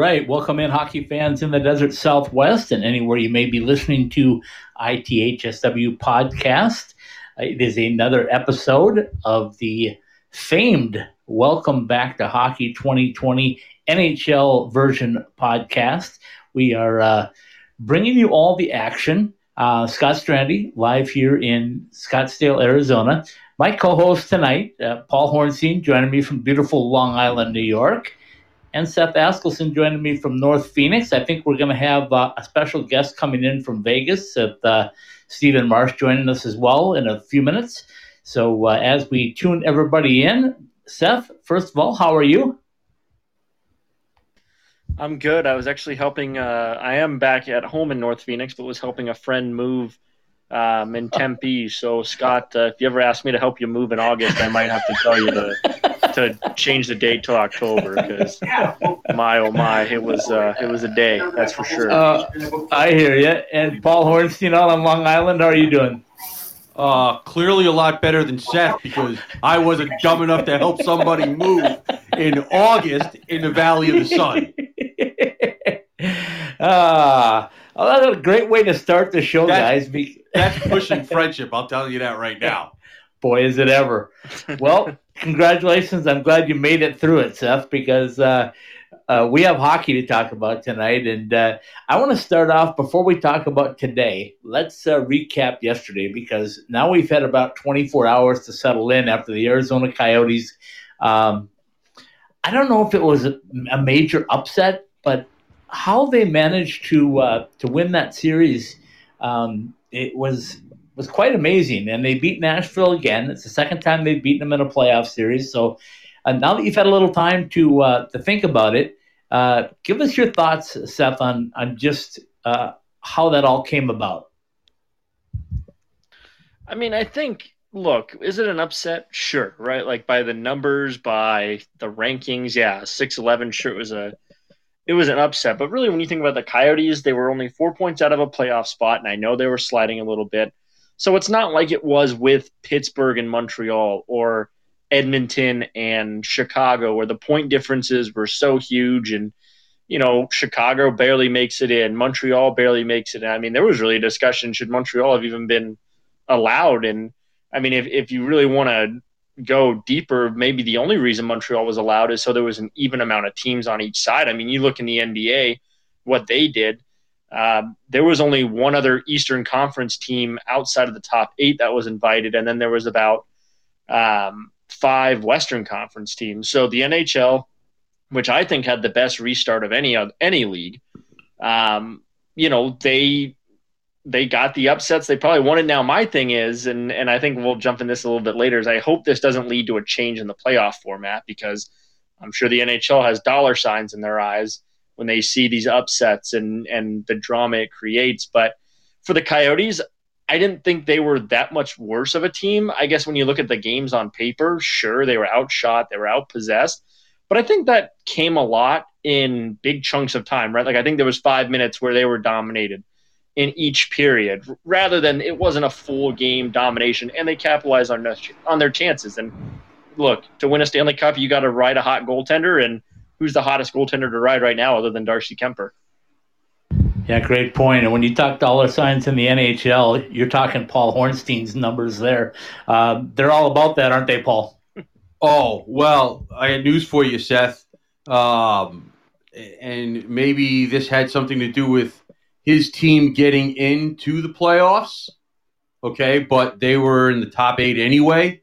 Right. Welcome in, hockey fans in the desert southwest and anywhere you may be listening to ITHSW podcast. It is another episode of the famed Welcome Back to Hockey 2020 NHL version podcast. We are uh, bringing you all the action. Uh, Scott Strandy, live here in Scottsdale, Arizona. My co host tonight, uh, Paul Hornstein, joining me from beautiful Long Island, New York and Seth Askelson joining me from North Phoenix. I think we're going to have uh, a special guest coming in from Vegas, with, uh, Stephen Marsh joining us as well in a few minutes. So uh, as we tune everybody in, Seth, first of all, how are you? I'm good. I was actually helping. Uh, I am back at home in North Phoenix, but was helping a friend move um, in Tempe. So Scott, uh, if you ever ask me to help you move in August, I might have to tell you to to change the date till October because my oh my, it was uh, it was a day that's for sure. Uh, I hear you. And Paul Hornstein out on Long Island, how are you doing? Uh, clearly a lot better than Seth because I wasn't dumb enough to help somebody move in August in the Valley of the Sun. ah, well, that's a great way to start the show, That's- guys. That's pushing friendship. I'll tell you that right now. Boy, is it ever. Well, congratulations. I'm glad you made it through it, Seth, because uh, uh, we have hockey to talk about tonight. And uh, I want to start off before we talk about today. Let's uh, recap yesterday because now we've had about 24 hours to settle in after the Arizona Coyotes. Um, I don't know if it was a, a major upset, but how they managed to uh, to win that series, um, it was was quite amazing. And they beat Nashville again. It's the second time they've beaten them in a playoff series. So uh, now that you've had a little time to uh, to think about it, uh, give us your thoughts, Seth, on on just uh, how that all came about. I mean, I think. Look, is it an upset? Sure, right? Like by the numbers, by the rankings, yeah, six eleven. Sure, it was a it was an upset. But really, when you think about the Coyotes, they were only four points out of a playoff spot, and I know they were sliding a little bit. So it's not like it was with Pittsburgh and Montreal or Edmonton and Chicago, where the point differences were so huge and you know, Chicago barely makes it in, Montreal barely makes it in. I mean, there was really a discussion should Montreal have even been allowed? And I mean, if, if you really want to go deeper, maybe the only reason Montreal was allowed is so there was an even amount of teams on each side. I mean, you look in the NBA, what they did. Um, there was only one other Eastern Conference team outside of the top eight that was invited, and then there was about um, five Western Conference teams. So the NHL, which I think had the best restart of any of any league, um, you know, they they got the upsets they probably wanted. Now my thing is, and and I think we'll jump in this a little bit later, is I hope this doesn't lead to a change in the playoff format because I'm sure the NHL has dollar signs in their eyes when they see these upsets and and the drama it creates. But for the Coyotes, I didn't think they were that much worse of a team. I guess when you look at the games on paper, sure they were outshot, they were outpossessed, but I think that came a lot in big chunks of time, right? Like I think there was five minutes where they were dominated in each period, rather than it wasn't a full game domination, and they capitalized on their, on their chances. And look, to win a Stanley Cup, you got to ride a hot goaltender, and who's the hottest goaltender to ride right now, other than Darcy Kuemper? Yeah, great point. And when you talk dollar signs in the NHL, you're talking Paul Hornstein's numbers there. Uh, they're all about that, aren't they, Paul? Oh, well, I had news for you, Seth. Um, and maybe this had something to do with his team getting into the playoffs. Okay, but they were in the top eight anyway.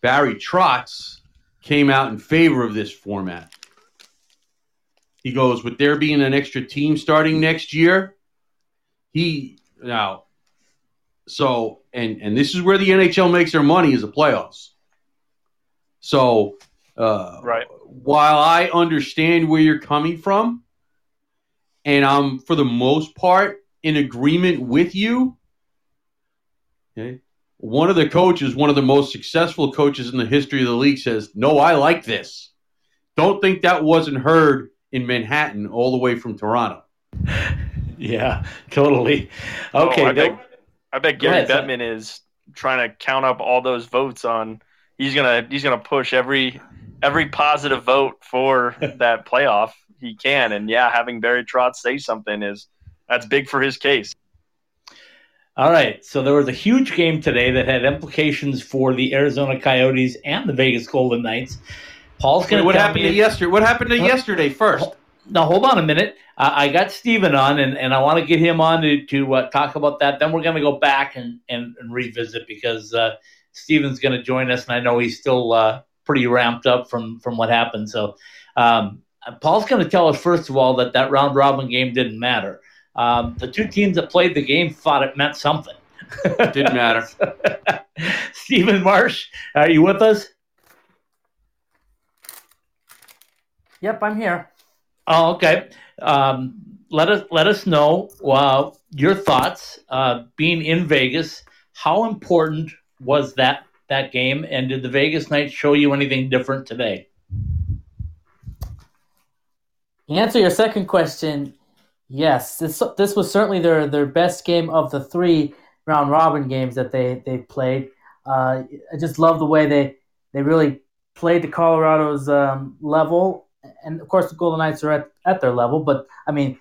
Barry Trotz came out in favor of this format. He goes, with there being an extra team starting next year, he now so and and this is where the NHL makes their money is the playoffs. So uh, Right. while I understand where you're coming from, and I'm for the most part in agreement with you, okay, one of the coaches, one of the most successful coaches in the history of the league, says, "No, I like this." Don't think that wasn't heard in Manhattan all the way from Toronto. Yeah, totally. Oh, okay, Oh, I, bet, I bet Gary ahead, Sam. Bettman is trying to count up all those votes on. He's gonna he's gonna push every every positive vote for that playoff he can. And yeah, having Barry Trotz say something is that's big for his case. All right. So there was a huge game today that had implications for the Arizona Coyotes and the Vegas Golden Knights. Paul's going to. What happened to yesterday? What happened to yesterday first? Now hold on a minute. Uh, I got Steven on, and, and I want to get him on to, to uh, talk about that. Then we're going to go back and, and, and revisit because uh, Steven's going to join us, and I know he's still uh, pretty ramped up from from what happened. So um, Paul's going to tell us first of all that that round robin game didn't matter. Um, the two teams that played the game thought it meant something. didn't matter. Stephen Marsh, are you with us? Yep, I'm here. Oh, okay. Um, let us let us know uh, your thoughts. Uh, being in Vegas, how important was that that game, and did the Vegas night show you anything different today? answer your second question, yes, this this was certainly their their best game of the three round robin games that they they played. Uh, I just love the way they they really played to Colorado's um, level and of course the Golden Knights are at, at their level. But I mean,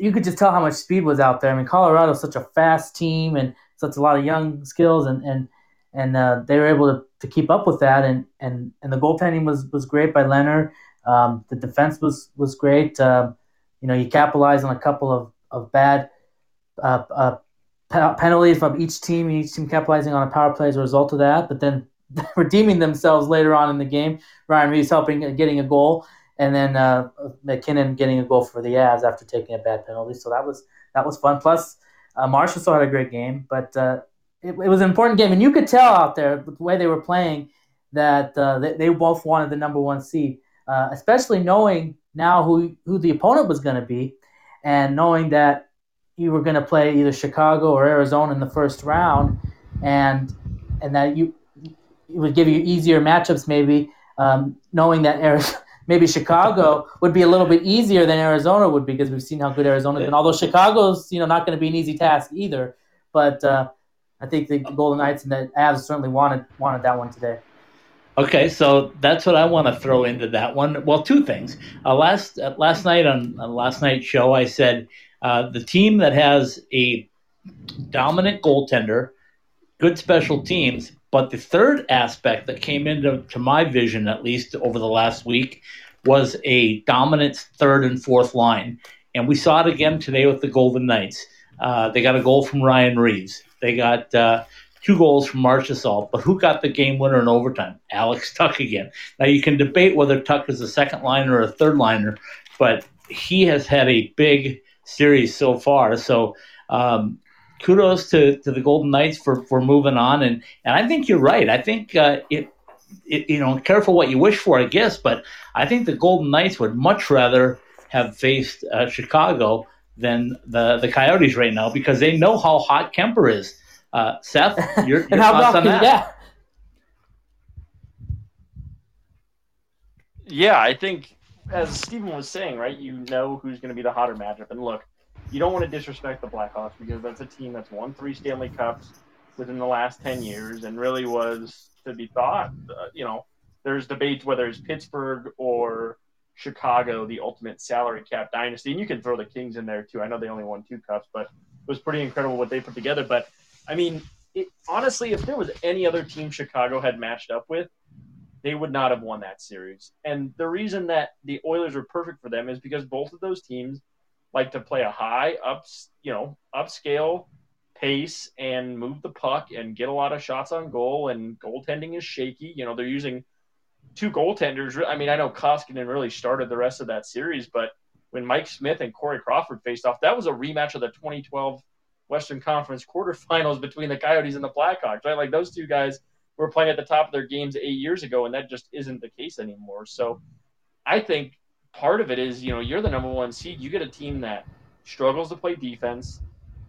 you could just tell how much speed was out there. I mean, Colorado's such a fast team and such a lot of young skills, and and and uh, they were able to, to keep up with that. And and and the goaltending was was great by Lehner. Um, the defense was was great. Um, you know, you capitalized on a couple of of bad. Uh, uh, penalties from each team, each team capitalizing on a power play as a result of that, but then redeeming themselves later on in the game. Ryan Reaves helping uh, getting a goal, and then uh, MacKinnon getting a goal for the Avs after taking a bad penalty. So that was that was fun. Plus, uh, still had a great game, but uh, it, it, was an important game, and you could tell out there the way they were playing that uh, they, they, both wanted the number one seed, uh, especially knowing now who who the opponent was going to be, and knowing that you were going to play either Chicago or Arizona in the first round, and and that you it would give you easier matchups maybe, um, knowing that Arizona maybe Chicago would be a little bit easier than Arizona would be because we've seen how good Arizona's been. Although Chicago's you know not going to be an easy task either, but uh, I think the Golden Knights and the Avs certainly wanted wanted that one today. Okay, so that's what I want to throw into that one. Well, two things. Uh, last uh, last night on, on last night's show, I said uh, the team that has a dominant goaltender, good special teams, but the third aspect that came into to my vision, at least over the last week, was a dominant third and fourth line. And we saw it again today with the Golden Knights. Uh, they got a goal from Ryan Reaves. They got uh, two goals from Marchessault. But who got the game winner in overtime? Alex Tuch again. Now, you can debate whether Tuch is a second liner or a third liner, but he has had a big series so far. So um, kudos to, to the Golden Knights for, for moving on. And, and I think you're right. I think uh, it, it, you know, careful what you wish for, I guess, but I think the Golden Knights would much rather have faced uh, Chicago than the, the Coyotes right now because they know how hot Kuemper is. Uh, Seth, your, your thoughts on that? Yeah. Yeah, I think as Stephen was saying, right, you know who's going to be the hotter matchup. And look, you don't want to disrespect the Blackhawks because that's a team that's won three Stanley Cups within the last 10 years and really was to be thought. Uh, you know, there's debates whether it's Pittsburgh or Chicago, the ultimate salary cap dynasty. And you can throw the Kings in there too. I know they only won two cups, but it was pretty incredible what they put together. But I mean, it, honestly, if there was any other team Chicago had matched up with, they would not have won that series. And the reason that the Oilers were perfect for them is because both of those teams like to play a high up, you know, upscale pace and move the puck and get a lot of shots on goal. And goaltending is shaky. You know, they're using two goaltenders. I mean, I know Koskinen really started the rest of that series, but when Mike Smith and Corey Crawford faced off, that was a rematch of the 2012 Western Conference quarterfinals between the Coyotes and the Blackhawks, right? Like those two guys were playing at the top of their games eight years ago, and that just isn't the case anymore. So I think part of it is, you know, you're the number one seed. You get a team that struggles to play defense,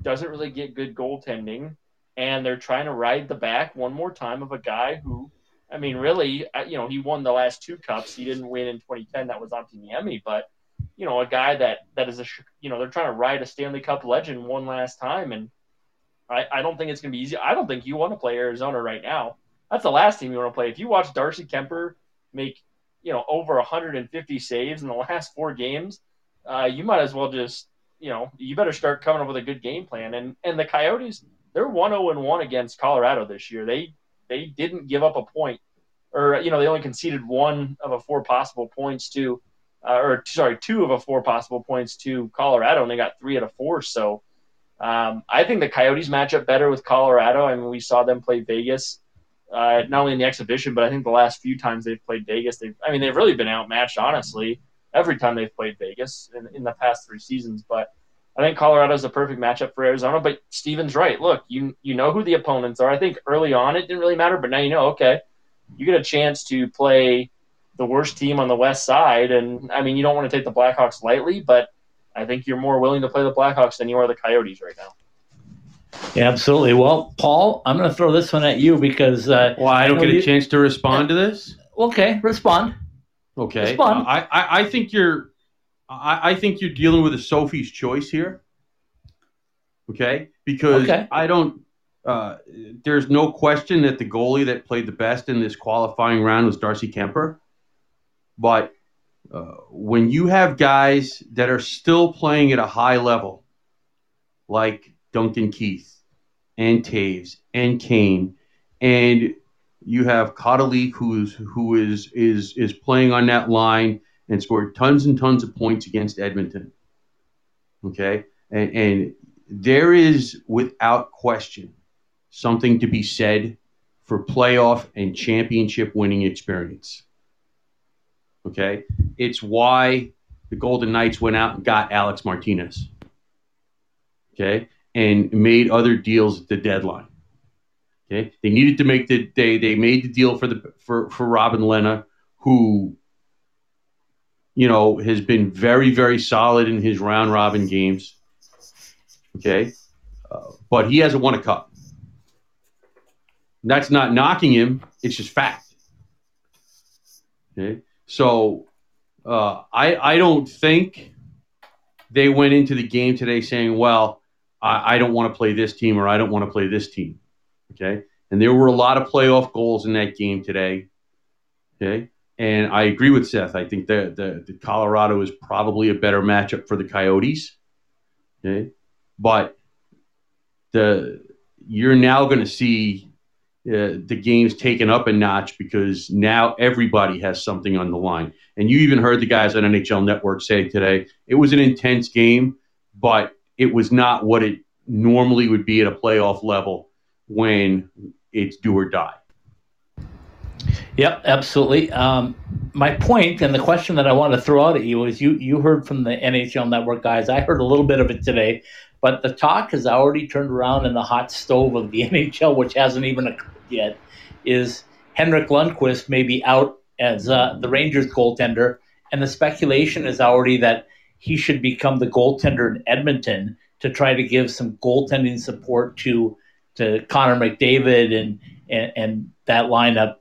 doesn't really get good goaltending, and they're trying to ride the back one more time of a guy who, I mean, really, you know, he won the last two cups. He didn't win in 2010. That was Niemi, but you know, a guy that that is a, you know, they're trying to ride a Stanley Cup legend one last time, and I, I don't think it's gonna be easy. I don't think you want to play Arizona right now. That's the last team you want to play. If you watch Darcy Kuemper make you know, over 150 saves in the last four games, uh, you might as well just, you know, you better start coming up with a good game plan. And and the Coyotes, they're 1 0 1 against Colorado this year. They they didn't give up a point, or you know, they only conceded one of a four possible points to, uh, or sorry, two of a four possible points to Colorado, and they got three out of four. So. Um, I think the Coyotes match up better with Colorado. I mean, we saw them play Vegas uh, not only in the exhibition, but I think the last few times they've played Vegas, they've I mean they've really been outmatched, honestly, every time they've played Vegas in, in the past three seasons. But I think Colorado's a perfect matchup for Arizona. But Steven's right. Look, you you know who the opponents are. I think early on it didn't really matter, but now you know. Okay, you get a chance to play the worst team on the West Side, and I mean you don't want to take the Blackhawks lightly, but I think you're more willing to play the Blackhawks than you are the Coyotes right now. Yeah, absolutely. Well, Paul, I'm going to throw this one at you because. Uh, well, I don't know, get a you- chance to respond to this. Okay, respond. Okay, Respond. I, I, I think you're, I, I think you're dealing with a Sophie's choice here. Okay, because Okay. I don't. Uh, there's no question that the goalie that played the best in this qualifying round was Darcy Kuemper, but uh, when you have guys that are still playing at a high level, like Duncan Keith and Toews and Kane, and you have Kubalik who's who is is is playing on that line and scored tons and tons of points against Edmonton. Okay, and and there is without question something to be said for playoff and championship winning experience. Okay, it's why the Golden Knights went out and got Alec Martinez. Okay, and made other deals at the deadline. Okay, they needed to make the they they made the deal for the for for Robin Lehner, who you know has been very very solid in his round robin games. Okay, uh, but he hasn't won a cup. That's not knocking him; it's just fact. Okay, so uh, I I don't think they went into the game today saying, "Well, I, I don't want to play this team or I don't want to play this team." Okay. And there were a lot of playoff goals in that game today. Okay. And I agree with Seth. I think that the, the Colorado is probably a better matchup for the Coyotes. Okay. But the you're now going to see uh, the games taken up a notch because now everybody has something on the line. And you even heard the guys on NHL Network say today it was an intense game, but it was not what it normally would be at a playoff level when it's do or die. Yep, absolutely. Um, my point and the question that I want to throw out at you is you you heard from the NHL Network guys. I heard a little bit of it today, but the talk has already turned around in the hot stove of the NHL, which hasn't even occurred yet. Is Henrik Lundqvist may be out as uh, the Rangers goaltender, and the speculation is already that he should become the goaltender in Edmonton to try to give some goaltending support to to Connor McDavid and and, and that lineup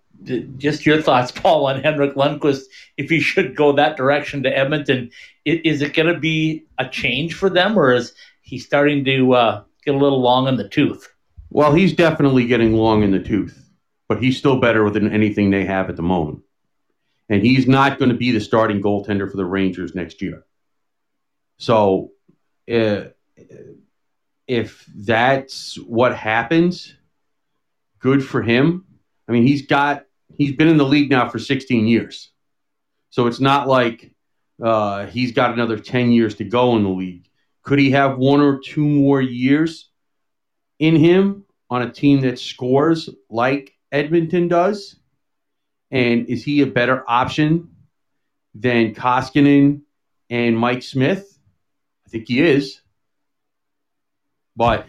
just your thoughts, Paul, on Henrik Lundqvist. If he should go that direction to Edmonton, is, it going to be a change for them, or is he starting to uh, get a little long in the tooth? Well, he's definitely getting long in the tooth, but he's still better than anything they have at the moment. And he's not going to be the starting goaltender for the Rangers next year. So, uh, if that's what happens, good for him. I mean, he's got he's been in the league now for 16 years. So it's not like uh, he's got another 10 years to go in the league. Could he have one or two more years in him on a team that scores like Edmonton does? And is he a better option than Koskinen and Mike Smith? I think he is. But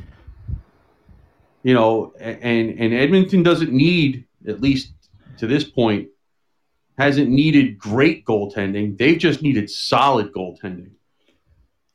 you know, and and Edmonton doesn't need at least to this point hasn't needed great goaltending. They've just needed solid goaltending.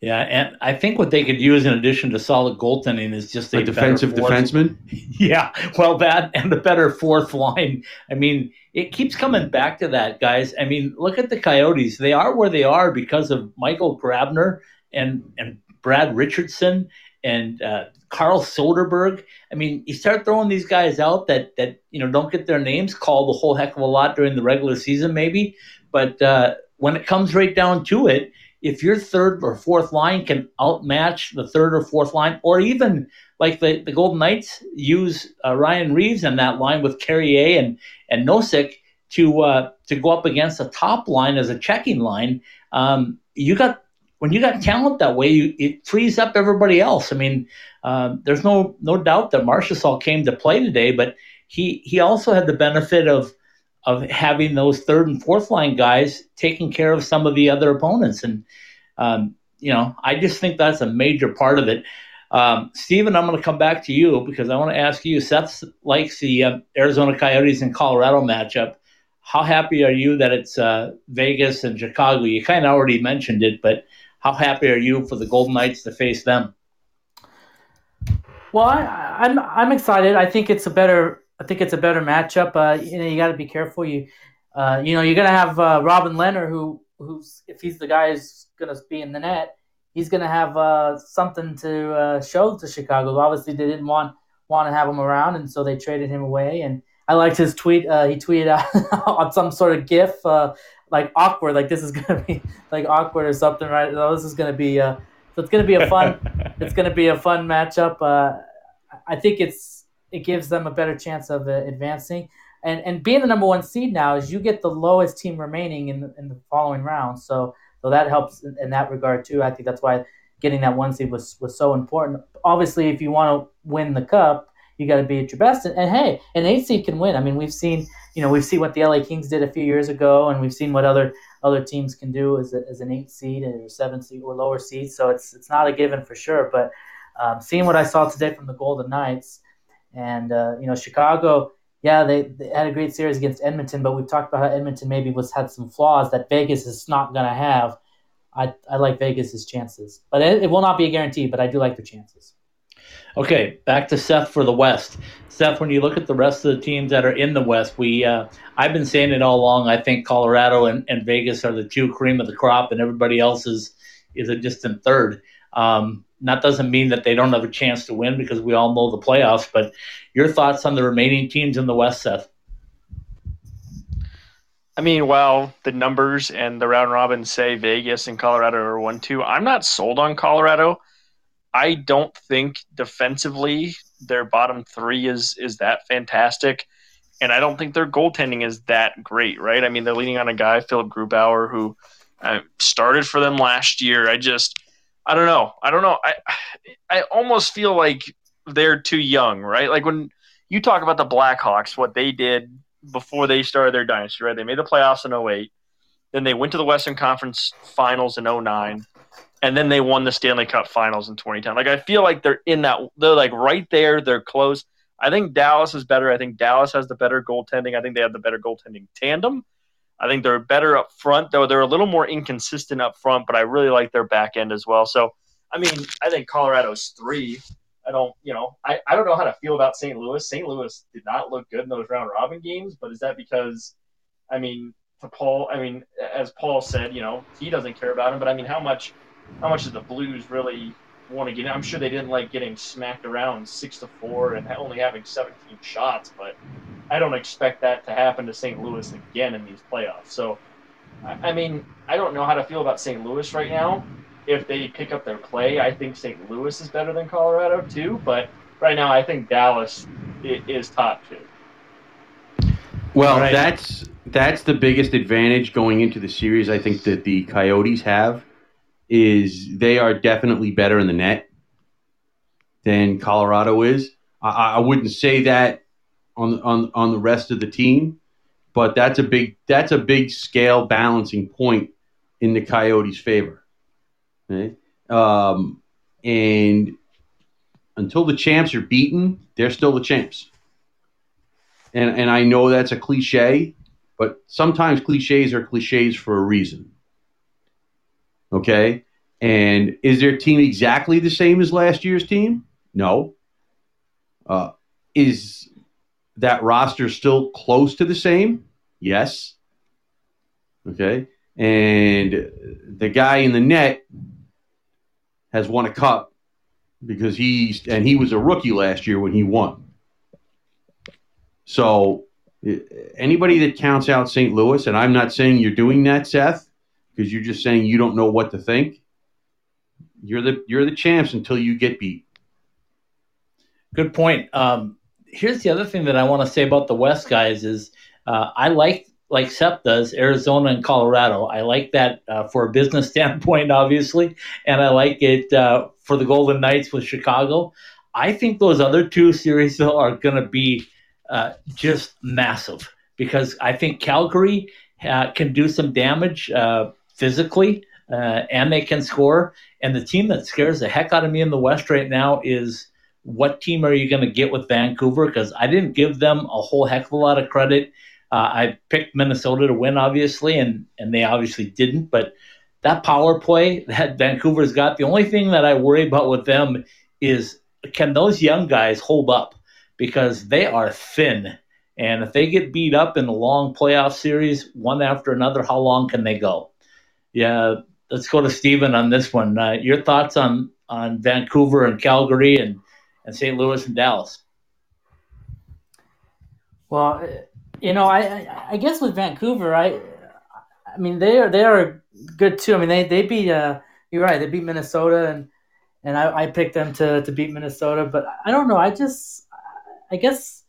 Yeah, and I think what they could use in addition to solid goaltending is just a A defensive fourth- defenseman. Yeah, well, that and a better fourth line. I mean, it keeps coming back to that, guys. I mean, look at the Coyotes. They are where they are because of Michael Grabner and and Brad Richardson and uh, Carl Soderberg. I mean, you start throwing these guys out that that you know don't get their names called a whole heck of a lot during the regular season, maybe. But uh, when it comes right down to it, if your third or fourth line can outmatch the third or fourth line, or even like the, the Golden Knights use uh, Ryan Reaves in that line with Carrier and and Nosek to uh, to go up against the top line as a checking line, um, you got when you got talent that way, you, it frees up everybody else. I mean, uh, there's no no doubt that Marchessault came to play today, but he he also had the benefit of of having those third and fourth line guys taking care of some of the other opponents, and um, you know, I just think that's a major part of it. Um, Steven, I'm going to come back to you because I want to ask you. Seth likes the uh, Arizona Coyotes and Colorado matchup. How happy are you that it's uh, Vegas and Chicago? You kind of already mentioned it, but how happy are you for the Golden Knights to face them? Well, I, am I'm, I'm excited. I think it's a better I think it's a better matchup. Uh, you know, you got to be careful. You uh, you know, you're gonna have uh, Robin Lehner, who who's if he's the guy who's gonna be in the net, he's gonna have uh, something to uh, show to Chicago. Obviously, they didn't want want to have him around, and so they traded him away. And I liked his tweet. Uh, he tweeted out on some sort of GIF like awkward, like this is gonna be like awkward or something, right? No, this is gonna be uh, so it's gonna be a fun, it's gonna be a fun matchup. Uh, I think it's it gives them a better chance of uh, advancing, and and being the number one seed now is you get the lowest team remaining in the, in the following round, so so that helps in, in that regard too. I think that's why getting that one seed was was so important. Obviously, if you want to win the cup, you got to be at your best. And, and, hey, an eight seed can win. I mean, we've seen, you know, we've seen what the LA Kings did a few years ago, and we've seen what other other teams can do as, a, as an eight seed or seven seed or lower seed. So it's it's not a given for sure. But um, seeing what I saw today from the Golden Knights, and uh, you know, Chicago. Yeah, they, they had a great series against Edmonton, but we've talked about how Edmonton maybe was had some flaws that Vegas is not going to have. I, I like Vegas's chances, but it, it will not be a guarantee. But I do like the chances. Okay, back to Seth for the West. Seth, when you look at the rest of the teams that are in the West, we uh, I've been saying it all along. I think Colorado and, and Vegas are the two cream of the crop, and everybody else is is a distant third. Um, that doesn't mean that they don't have a chance to win because we all know the playoffs. But your thoughts on the remaining teams in the West, Seth? I mean, while the numbers and the round robin say Vegas and Colorado are one two, I'm not sold on Colorado. I don't think defensively their bottom three is is that fantastic, and I don't think their goaltending is that great. Right? I mean, they're leaning on a guy Philip Grubauer who uh, started for them last year. I just I don't know. I don't know. I I almost feel like they're too young. Right? Like when you talk about the Blackhawks, what they did before they started their dynasty. Right? They made the playoffs in 08. Then they went to the Western Conference Finals in 09 and then they won the Stanley Cup Finals in 2010. Like I feel like they're in that. They're like right there. They're close. I think Dallas is better. I think Dallas has the better goaltending. I think they have the better goaltending tandem. I think they're better up front, though they're a little more inconsistent up front. But I really like their back end as well. So I mean, I think Colorado's three. I don't, you know, I, I don't know how to feel about St. Louis. St. Louis did not look good in those round robin games, but is that because, I mean, to Paul, I mean, as Paul said, you know, he doesn't care about him, but I mean, how much how much does the Blues really want to get? In? I'm sure they didn't like getting smacked around six to four and only having 17 shots, but I don't expect that to happen to St. Louis again in these playoffs. So, I mean, I don't know how to feel about St. Louis right now. If they pick up their play, I think St. Louis is better than Colorado too. But right now, I think Dallas is top two. Well, right. that's that's the biggest advantage going into the series. I think that the Coyotes have is they are definitely better in the net than Colorado is. I, I wouldn't say that on on on the rest of the team, but that's a big that's a big scale balancing point in the Coyotes' favor. Um, and until the champs are beaten, they're still the champs. And and I know that's a cliche, but sometimes cliches are cliches for a reason. Okay. And is their team exactly the same as last year's team? No. Uh, is that roster still close to the same? Yes. Okay. And the guy in the net has won a cup because he's and he was a rookie last year when he won. So anybody that counts out St. Louis, and I'm not saying you're doing that, Seth, because you're just saying you don't know what to think. You're the you're the champs until you get beat. Good point. Um, here's the other thing that I want to say about the West guys is uh, I like like Seth does Arizona and Colorado. I like that uh, for a business standpoint, obviously, and I like it uh, for the Golden Knights with Chicago. I think those other two series though are going to be uh, just massive because I think Calgary uh, can do some damage uh, physically and they can score. And the team that scares the heck out of me in the West right now is what team are you going to get with Vancouver? Because I didn't give them a whole heck of a lot of credit. Uh, I picked Minnesota to win, obviously, and and they obviously didn't. But that power play that Vancouver's got, the only thing that I worry about with them is can those young guys hold up? Because they are thin. And if they get beat up in a long playoff series, one after another, how long can they go? Yeah, let's go to Stephen on this one. Uh, your thoughts on on Vancouver and Calgary and and St. Louis and Dallas. Well, you know, I I guess with Vancouver, I I mean they are they are good too. I mean they they beat uh you're right they beat Minnesota and and I, I picked them to to beat Minnesota, but I don't know. I just I guess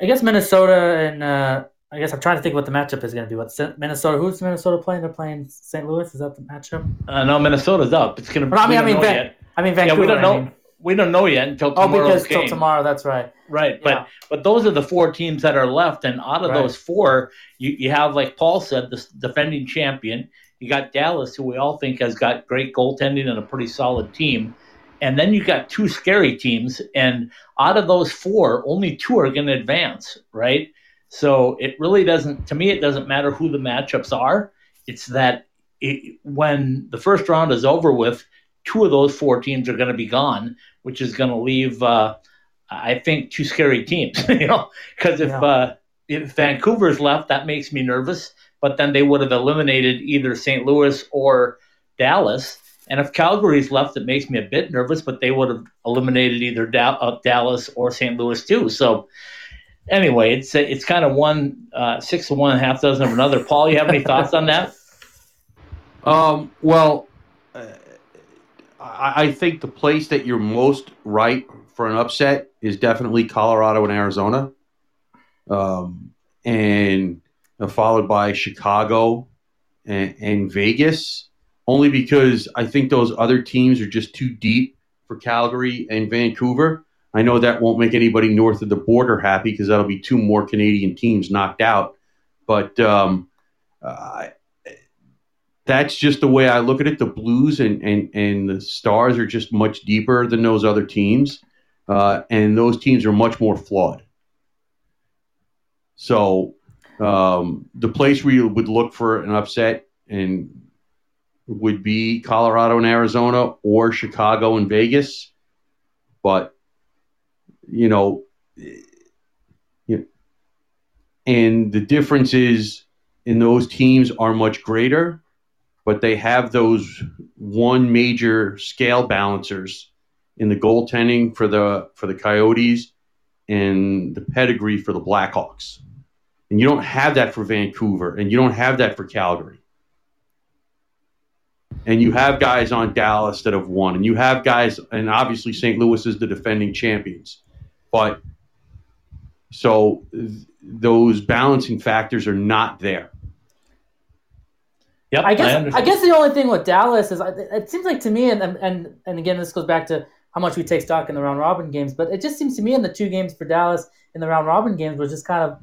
I guess Minnesota and uh, I guess I'm trying to think what the matchup is going to be. What Minnesota? Who's Minnesota playing? They're playing St. Louis. Is that the matchup? Uh, no, Minnesota's up. It's going to. I mean, I mean, Van, I mean, Vancouver. Yeah, we don't know. I mean we don't know yet until tomorrow. Oh, because till tomorrow. That's right. Right, but yeah. but those are the four teams that are left, and out of right. those four, you, you have like Paul said, the defending champion. You got Dallas, who we all think has got great goaltending and a pretty solid team, and then you got two scary teams, and out of those four, only two are going to advance. Right, so it really doesn't. To me, it doesn't matter who the matchups are. It's that it, when the first round is over with, two of those four teams are going to be gone, which is going to leave, uh, I think, two scary teams. you know, because if yeah. uh, if Vancouver's left, that makes me nervous. But then they would have eliminated either St. Louis or Dallas. And if Calgary's left, it makes me a bit nervous. But they would have eliminated either da- uh, Dallas or St. Louis too. So anyway, it's it's kind of one uh, six of one, half dozen of another. Paul, you have any thoughts on that? Um, well, I, I think the place that you're most right for an upset is definitely Colorado and Arizona, um, and uh, followed by Chicago and, and Vegas. Only because I think those other teams are just too deep for Calgary and Vancouver. I know that won't make anybody north of the border happy because that'll be two more Canadian teams knocked out. But um, uh, that's just the way I look at it. The Blues and and and the Stars are just much deeper than those other teams, uh, and those teams are much more flawed. So um, the place where you would look for an upset and would be Colorado and Arizona or Chicago and Vegas, but you know, you know, and the differences in those teams are much greater but they have those one major scale balancers in the goaltending for the for the Coyotes and the pedigree for the Blackhawks. And you don't have that for Vancouver and you don't have that for Calgary. And you have guys on Dallas that have won and you have guys and obviously St. Louis is the defending champions. But so th- those balancing factors are not there. Yep, I guess I, I, guess the only thing with Dallas is it seems like to me, and and and again, this goes back to how much we take stock in the round robin games, but it just seems to me in the two games for Dallas in the round robin games was just kind of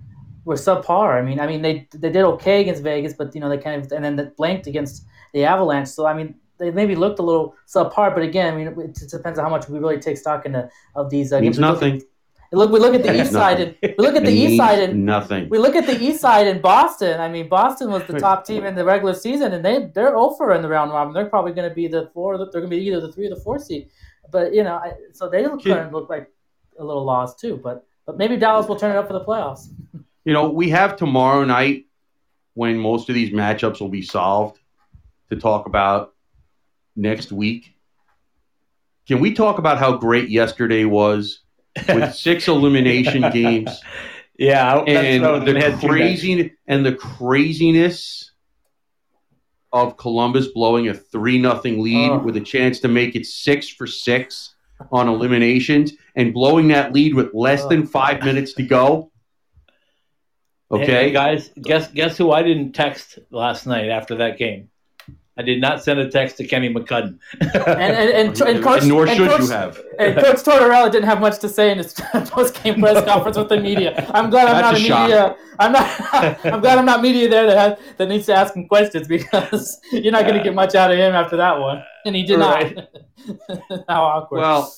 were subpar. I mean, I mean they they did okay against Vegas, but you know they kind of and then they blanked against the Avalanche. So I mean, they maybe looked a little subpar, but again, I mean, it, depends on how much we really take stock into of these uh, means games. nothing. Look, we look at the east side, and we look at the east side, and nothing. We look at the east side in Boston. I mean, Boston was the top team in the regular season, and they they're over in the round robin. They're probably going to be the four. They're going to be either the three or the four seed. But you know, I, so they look, look like a little lost too. But but maybe Dallas will turn it up for the playoffs. You know, we have tomorrow night when most of these matchups will be solved to talk about next week. can we talk about how great yesterday was with six elimination games Yeah, and what I was gonna the head to next. crazy and the craziness of Columbus blowing a three nothing lead Oh. with a chance to make it six for six on eliminations and blowing that lead with less than five minutes to go. Hey, Okay, guys, guess guess who I didn't text last night after that game? I did not send a text to Kenny McCudden. And and, and, and, coach, nor and should coach, you have. And Coach Tortorella didn't have much to say in his post-game press conference with the media. I'm glad I'm That's not a a media. I'm not. I'm glad I'm not media there that has, that needs to ask him questions because you're not going to get much out of him after that one. And he did Right. not. How awkward. Well,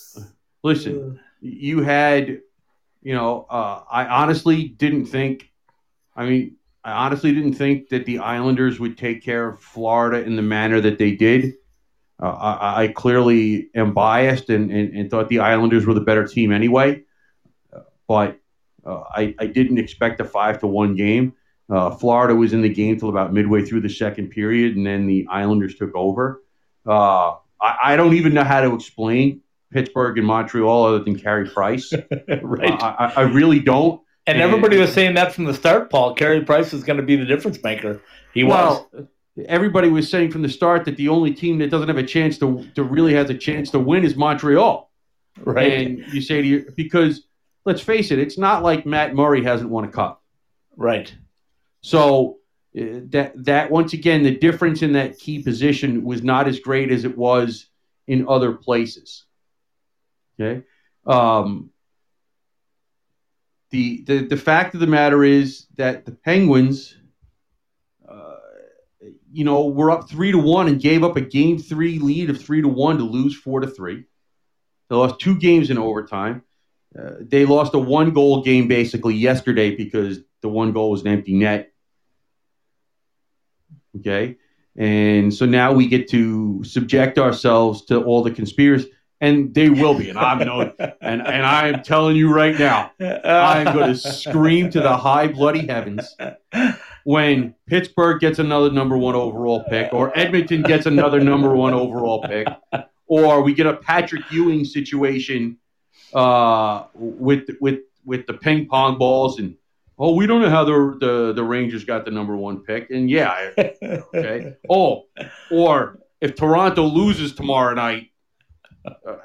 listen, you had, you know, uh, I honestly didn't think. I mean, I honestly didn't think that the Islanders would take care of Florida in the manner that they did. Uh, I, I clearly am biased and, and, and thought the Islanders were the better team anyway. Uh, but uh, I, I didn't expect a five to one game. Uh, Florida was in the game till about midway through the second period, and then the Islanders took over. Uh, I, I don't even know how to explain Pittsburgh and Montreal other than Carey Price. right. I, I really don't. And and- everybody was saying that from the start, Paul. Carey Price is going to be the difference maker. He was. well, everybody was saying from the start that the only team that doesn't have a chance to to really has a chance to win is Montreal. Right. And you say to you because let's face it, it's not like Matt Murray hasn't won a cup. right. So uh, that that once again the difference in that key position was not as great as it was in other places. Okay. Um, the, the the fact of the matter is that the Penguins, uh, you know, were up three to one and gave up a game three lead of three to one to lose four to three. They lost two games in overtime. Uh, they lost a one goal game basically yesterday because the one goal was an empty net. Okay. And so now we get to subject ourselves to all the conspiracy, and they will be. And I'm no, and and I'm telling you right now, I'm going to scream to the high bloody heavens when Pittsburgh gets another number one overall pick, or Edmonton gets another number one overall pick, or we get a Patrick Ewing situation uh, with with with the ping pong balls and oh we don't know how the the, the Rangers got the number one pick and yeah okay oh or if Toronto loses tomorrow night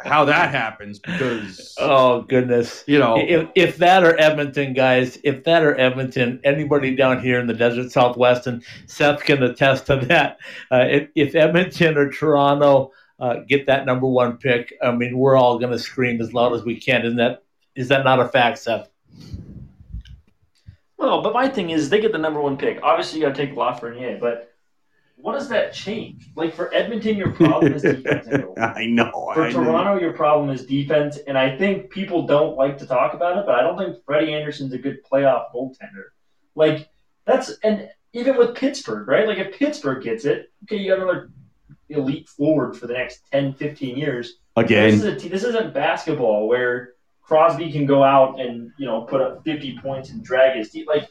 how that happens because Oh goodness. you know If, if that or Edmonton, guys, if that or Edmonton, anybody down here in the desert Southwest, and Seth can attest to that. Uh, if, if Edmonton or Toronto uh, get that number one pick, I mean, we're all going to scream as loud as we can. Isn't that is that not a fact, Seth? Well, but my thing is, they get the number one pick. Obviously, you got to take Lafreniere, but what does that change? Like for Edmonton, your problem is defense. I know For I know. Toronto, your problem is defense, and I think people don't like to talk about it, but I don't think Freddie Andersen's a good playoff goaltender. Like that's and even with Pittsburgh, right? Like if Pittsburgh gets it, okay, you got another elite forward for the next 10, 15 years. This, again is a t- this isn't basketball where Crosby can go out and you know put up 50 points and drag his team. Like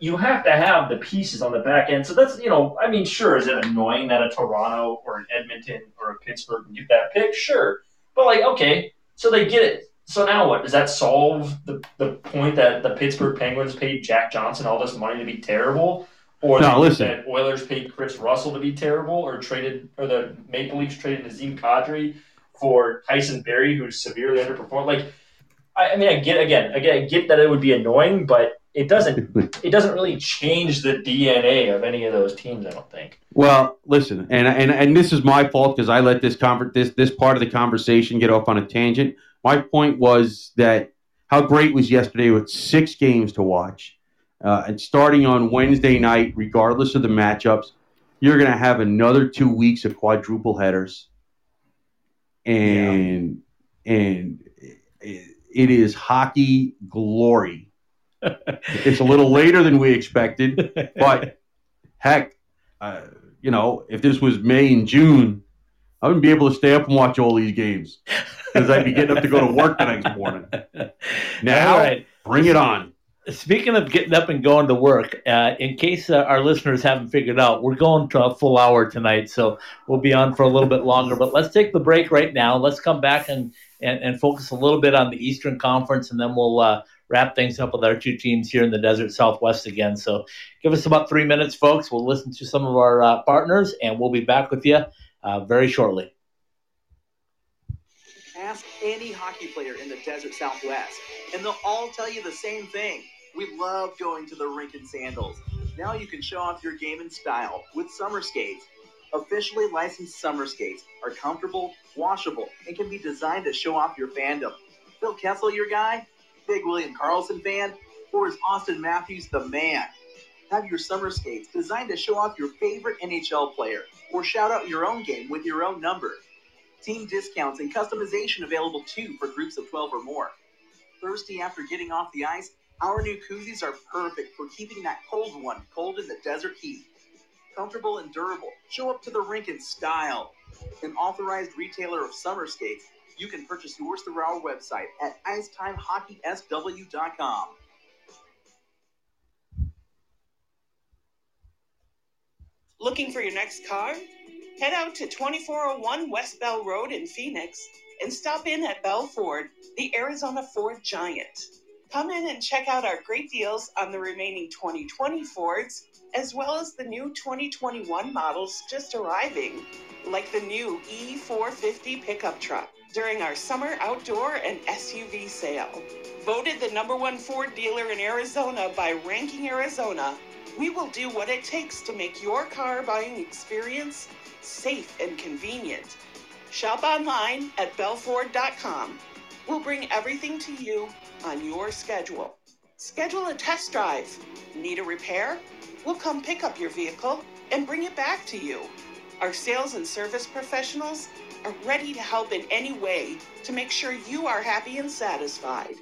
you have to have the pieces on the back end. So that's you know, I mean, sure, is it annoying that a Toronto or an Edmonton or a Pittsburgh can get that pick? Sure, but like okay, so they get it. So now what? Does that solve the, the point that the Pittsburgh Penguins paid Jack Johnson all this money to be terrible? Or No, listen. that Oilers paid Kris Russell to be terrible, or traded, or the Maple Leafs traded Nazem Kadri for Tyson Barrie, who's severely underperformed. Like, I, I mean, I get again, again, I get that it would be annoying, but it doesn't, it doesn't really change the DNA of any of those teams. I don't think. Well, listen, and and and this is my fault because I let this conver- this this part of the conversation get off on a tangent. My point was that how great was yesterday with six games to watch, uh, and starting on Wednesday night, regardless of the matchups, you're going to have another two weeks of quadruple headers, and and it, it is hockey glory. It's a little later than we expected, but heck, uh, you know, if this was May and June, I wouldn't be able to stay up and watch all these games because I'd be getting up to go to work the next morning. Now, right. bring it on. Speaking of getting up and going to work, uh, in case uh, our listeners haven't figured out, we're going to a full hour tonight, so we'll be on for a little bit longer. But let's take the break right now. Let's come back and, and, and focus a little bit on the Eastern Conference, and then we'll uh, wrap things up with our two teams here in the Desert Southwest again. So give us about three minutes, folks. We'll listen to some of our uh, partners, and we'll be back with you uh, very shortly. Ask any hockey player in the Desert Southwest, and they'll all tell you the same thing we love going to the rink in sandals. Now you can show off your game in style with summer skates. Officially licensed summer skates are comfortable, washable, and can be designed to show off your fandom. Phil Kessel, your guy? Big William Karlsson fan? Or is Auston Matthews the man? Have your summer skates designed to show off your favorite NHL player or shout out your own game with your own number. Team discounts and customization available too for groups of 12 or more. Thirsty after getting off the ice? Our new koozies are perfect for keeping that cold one cold in the desert heat. Comfortable and durable, show up to the rink in style. An authorized retailer of summer skates, you can purchase yours through our website at icetimehockeysw.com. Looking for your next car? Head out to 2401 West Bell Road in Phoenix and stop in at Bell Ford, the Arizona Ford Giant. Come in and check out our great deals on the remaining 2020 Fords, as well as the new 2021 models just arriving, like the new E450 pickup truck during our summer outdoor and SUV sale. Voted the number one Ford dealer in Arizona by Ranking Arizona, we will do what it takes to make your car buying experience safe and convenient. Shop online at bellford.com. We'll bring everything to you on your schedule. Schedule a test drive. Need a repair? We'll come pick up your vehicle and bring it back to you. Our sales and service professionals are ready to help in any way to make sure you are happy and satisfied.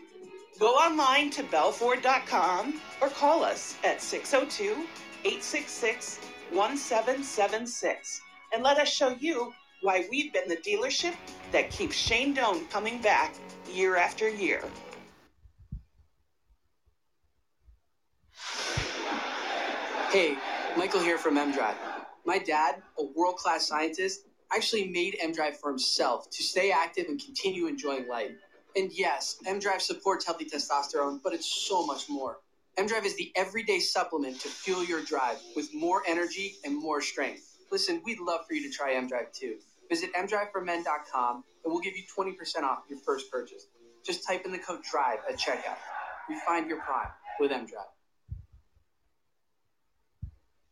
Go online to bellford.com or call us at 602 866 1776 and let us show you why we've been the dealership that keeps Shane Doan coming back year after year. Hey, Michael here from MDrive. My dad, a world class scientist, actually made MDrive for himself to stay active and continue enjoying life. And yes, MDrive supports healthy testosterone, but it's so much more. MDrive is the everyday supplement to fuel your drive with more energy and more strength. Listen, we'd love for you to try MDrive too. Visit mdriveformen.com and we'll give you 20% off your first purchase. Just type in the code DRIVE at checkout. Refine your prime with MDrive.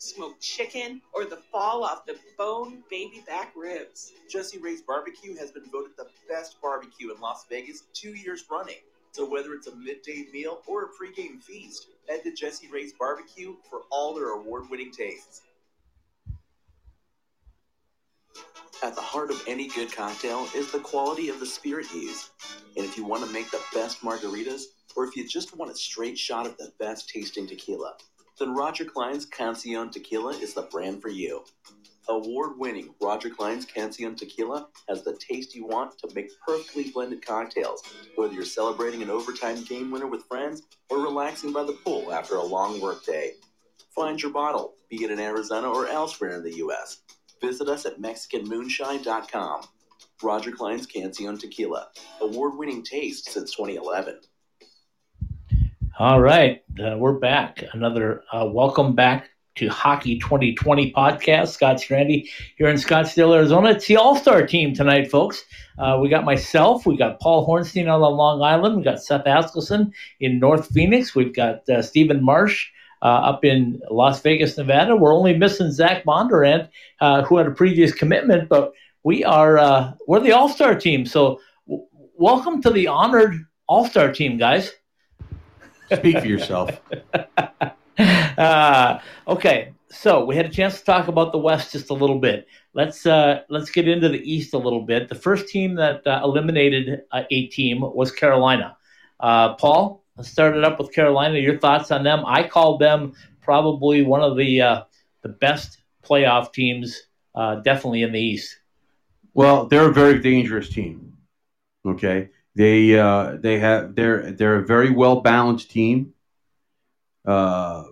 smoked chicken, or the fall off the bone baby back ribs. Jesse Ray's Barbecue has been voted the best barbecue in Las Vegas two years running. So whether it's a midday meal or a pregame feast, head to Jesse Ray's Barbecue for all their award-winning tastes. At the heart of any good cocktail is the quality of the spirit used. And if you want to make the best margaritas, or if you just want a straight shot of the best tasting tequila, then Roger Klein's Cancion Tequila is the brand for you. Award winning Roger Klein's Cancion Tequila has the taste you want to make perfectly blended cocktails, whether you're celebrating an overtime game winner with friends or relaxing by the pool after a long workday. Find your bottle, be it in Arizona or elsewhere in the U.S. Visit us at MexicanMoonshine.com. Roger Klein's Cancion Tequila, award winning taste since 2011. All right, uh, we're back. Another uh, welcome back to Hockey 2020 podcast. Scott Strandy here in Scottsdale, Arizona. It's the All Star team tonight, folks. Uh, we got myself, we got Paul Hornstein on Long Island, we got Seth Askelson in North Phoenix, we've got uh, Stephen Marsh. Uh, up in Las Vegas, Nevada. We're only missing Zach Bondurant, uh, who had a previous commitment, but we are we're the All Star team. So w- welcome to the honored All Star team, guys. Speak for yourself. uh, okay, so we had a chance to talk about the West just a little bit. Let's uh, let's get into the East a little bit. The first team that uh, eliminated uh, a team was Carolina. Uh, Paul, let's start it up with Carolina. Your thoughts on them? I call them probably one of the uh, the best playoff teams, uh, definitely in the East. Well, they're a very dangerous team. Okay, they uh, they have they're they're a very well balanced team. Uh,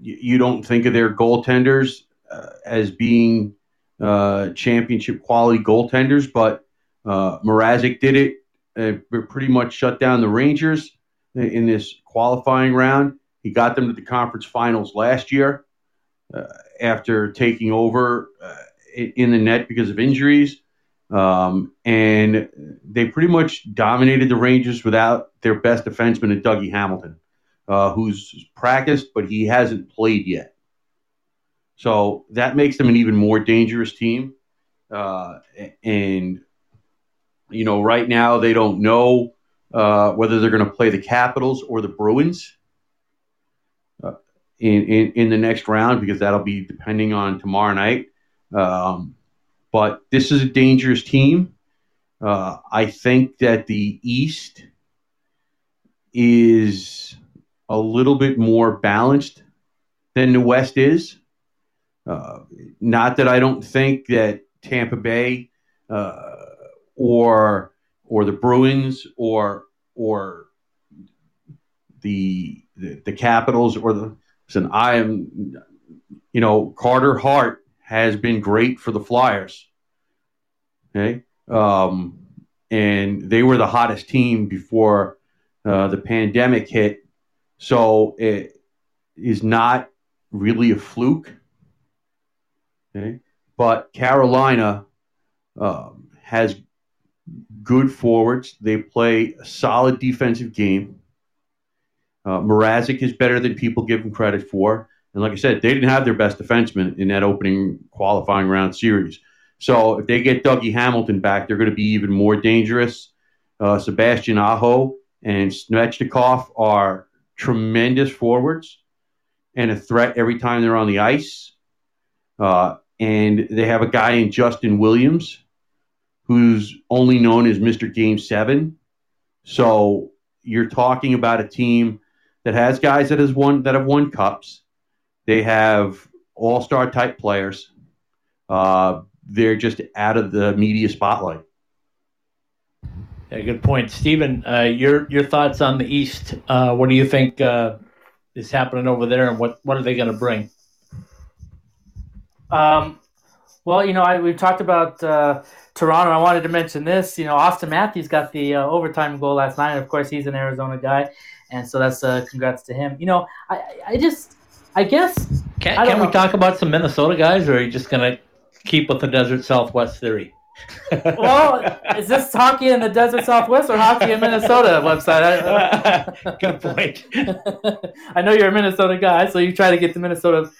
you, you don't think of their goaltenders uh, as being uh, championship quality goaltenders, but uh, Mrazek did it. Uh, pretty much shut down the Rangers in this qualifying round. He got them to the conference finals last year uh, after taking over uh, in the net because of injuries. Um, and they pretty much dominated the Rangers without their best defenseman, Dougie Hamilton, uh, who's practiced, but he hasn't played yet. So that makes them an even more dangerous team. Uh, and, you know, right now they don't know uh, whether they're going to play the Capitals or the Bruins uh, in, in, in the next round because that'll be depending on tomorrow night. Um, but this is a dangerous team. Uh, I think that the East is a little bit more balanced than the West is. Uh, not that I don't think that Tampa Bay uh, or or the Bruins or or the, the the Capitals or the listen. I am, you know, Carter Hart has been great for the Flyers. Okay, um, and they were the hottest team before uh, the pandemic hit, so it is not really a fluke Okay, but Carolina um, has good forwards. They play a solid defensive game. Uh, Mrazek is better than people give him credit for. And like I said, they didn't have their best defenseman in that opening qualifying round series. So if they get Dougie Hamilton back, they're going to be even more dangerous. Uh, Sebastian Aho and Svechnikov are tremendous forwards and a threat every time they're on the ice. Uh, and they have a guy in Justin Williams who's only known as Mr. Game 7. So you're talking about a team that has guys that has won that have won cups. They have all-star type players. Uh, they're just out of the media spotlight. Yeah, good point, Stephen. Uh, your your thoughts on the East? Uh, what do you think uh, is happening over there, and what what are they going to bring? Um, well, you know, I, we've talked about uh, Toronto. I wanted to mention this. You know, Auston Matthews got the uh, overtime goal last night. Of course, he's an Arizona guy, and so that's uh, congrats to him. You know, I, I just, I guess, can, I can we know. talk about some Minnesota guys, or are you just going to keep with the Desert Southwest theory? well, is this hockey in the desert Southwest or hockey in Minnesota website? Good point. I know you're a Minnesota guy, so you try to get the Minnesota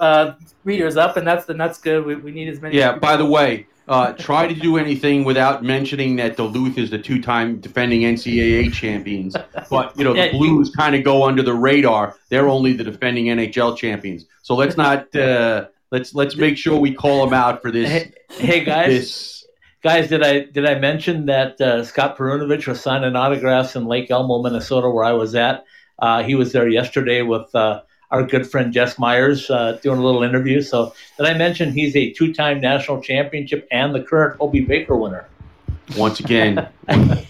uh, readers up, and that's and that's good. We, we need as many. Yeah. By the way, uh, try to do anything without mentioning that Duluth is the two-time defending NCAA champions. But you know the Blues kind of go under the radar. They're only the defending NHL champions. So let's not uh, let's let's make sure we call them out for this. hey, hey, guys, This guys, did I did I mention that uh, Scott Perunovich was signing autographs in Lake Elmo, Minnesota, where I was at? Uh, he was there yesterday with uh, our good friend Jess Myers uh, doing a little interview. So did I mention he's a two-time national championship and the current Obie Baker winner? once again,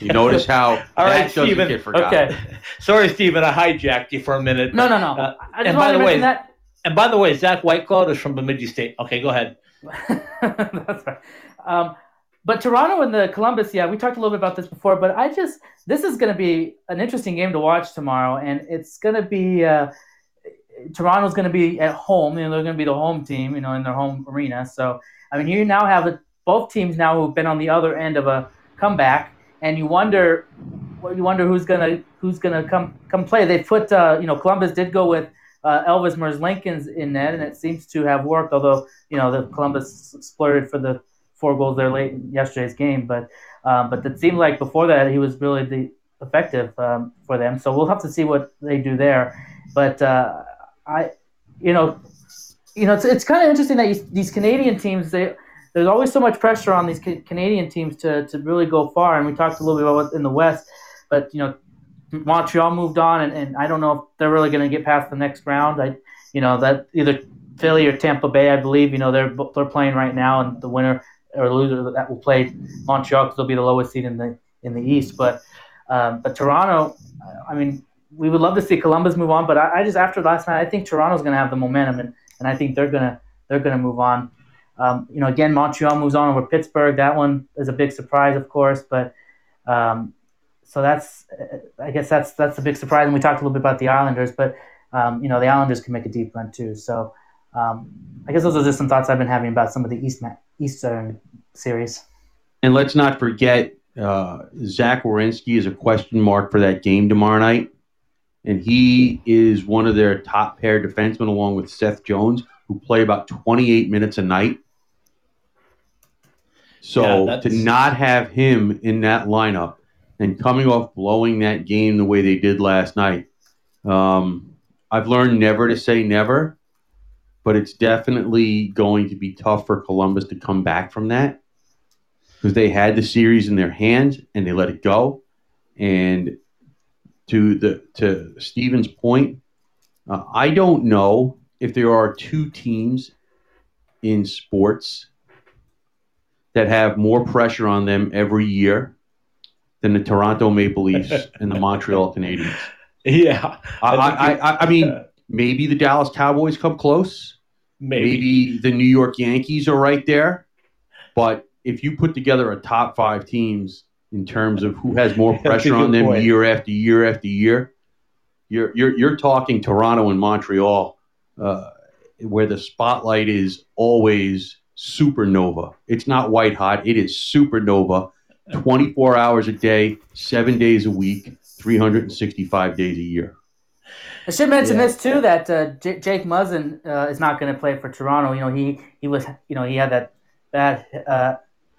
you notice how All right, that doesn't Steven. get forgotten. Okay. Sorry, Stephen, I hijacked you for a minute. No, no, no. Uh, and by the way- that. And by the way, Zach Whitecloud is from Bemidji State. Okay, go ahead. That's right. Um, but Toronto and the Columbus, yeah, we talked a little bit about this before, but I just this is going to be an interesting game to watch tomorrow, and it's going to be uh, Toronto's going to be at home, you know, they're going to be the home team, you know, in their home arena. So I mean, you now have the, both teams now who've been on the other end of a comeback, and you wonder, you wonder who's gonna who's gonna come come play. They put, uh, you know, Columbus did go with uh, Elvis Merzlikins in net, and it seems to have worked. Although you know the Columbus splurted for the four goals there late in yesterday's game, but um, but it seemed like before that he was really the effective um, for them. So we'll have to see what they do there. But uh, I, you know, you know, it's, it's kind of interesting that you, these Canadian teams they there's always so much pressure on these Canadian teams to, to really go far. And we talked a little bit about in the West, but you know, Montreal moved on, and, and I don't know if they're really going to get past the next round. I, you know, that either Philly or Tampa Bay, I believe. You know, they're they're playing right now, and the winner or loser that will play Montreal because they'll be the lowest seed in the in the East. But um, but Toronto, I mean, we would love to see Columbus move on, but I, I just after last night, I think Toronto's going to have the momentum, and, and I think they're gonna they're gonna move on. Um, you know, again, Montreal moves on over Pittsburgh. That one is a big surprise, of course, but um, so that's I guess that's that's a big surprise. And we talked a little bit about the Islanders, but um, you know, the Islanders can make a deep run too. So um, I guess those are just some thoughts I've been having about some of the East Eastern series. And let's not forget uh, Zach Werenski is a question mark for that game tomorrow night. And he is one of their top pair defensemen, along with Seth Jones, who play about 28 minutes a night. So yeah, to not have him in that lineup and coming off blowing that game the way they did last night, um, I've learned never to say never, but it's definitely going to be tough for Columbus to come back from that because they had the series in their hands and they let it go. And to the to Steven's point, uh, I don't know if there are two teams in sports that have more pressure on them every year than the Toronto Maple Leafs and the Montreal Canadiens. Yeah, I, I, I, I mean, maybe the Dallas Cowboys come close. Maybe. maybe the New York Yankees are right there, but if you put together a top five teams in terms of who has more pressure on them point. year after year after year, you're you're you're talking Toronto and Montreal, uh, where the spotlight is always supernova. It's not white hot; it is supernova. 24 hours a day, seven days a week, 365 days a year. I should mention yeah. this too that uh, J- Jake Muzzin uh, is not going to play for Toronto. You know, he he was you know he had that bad uh,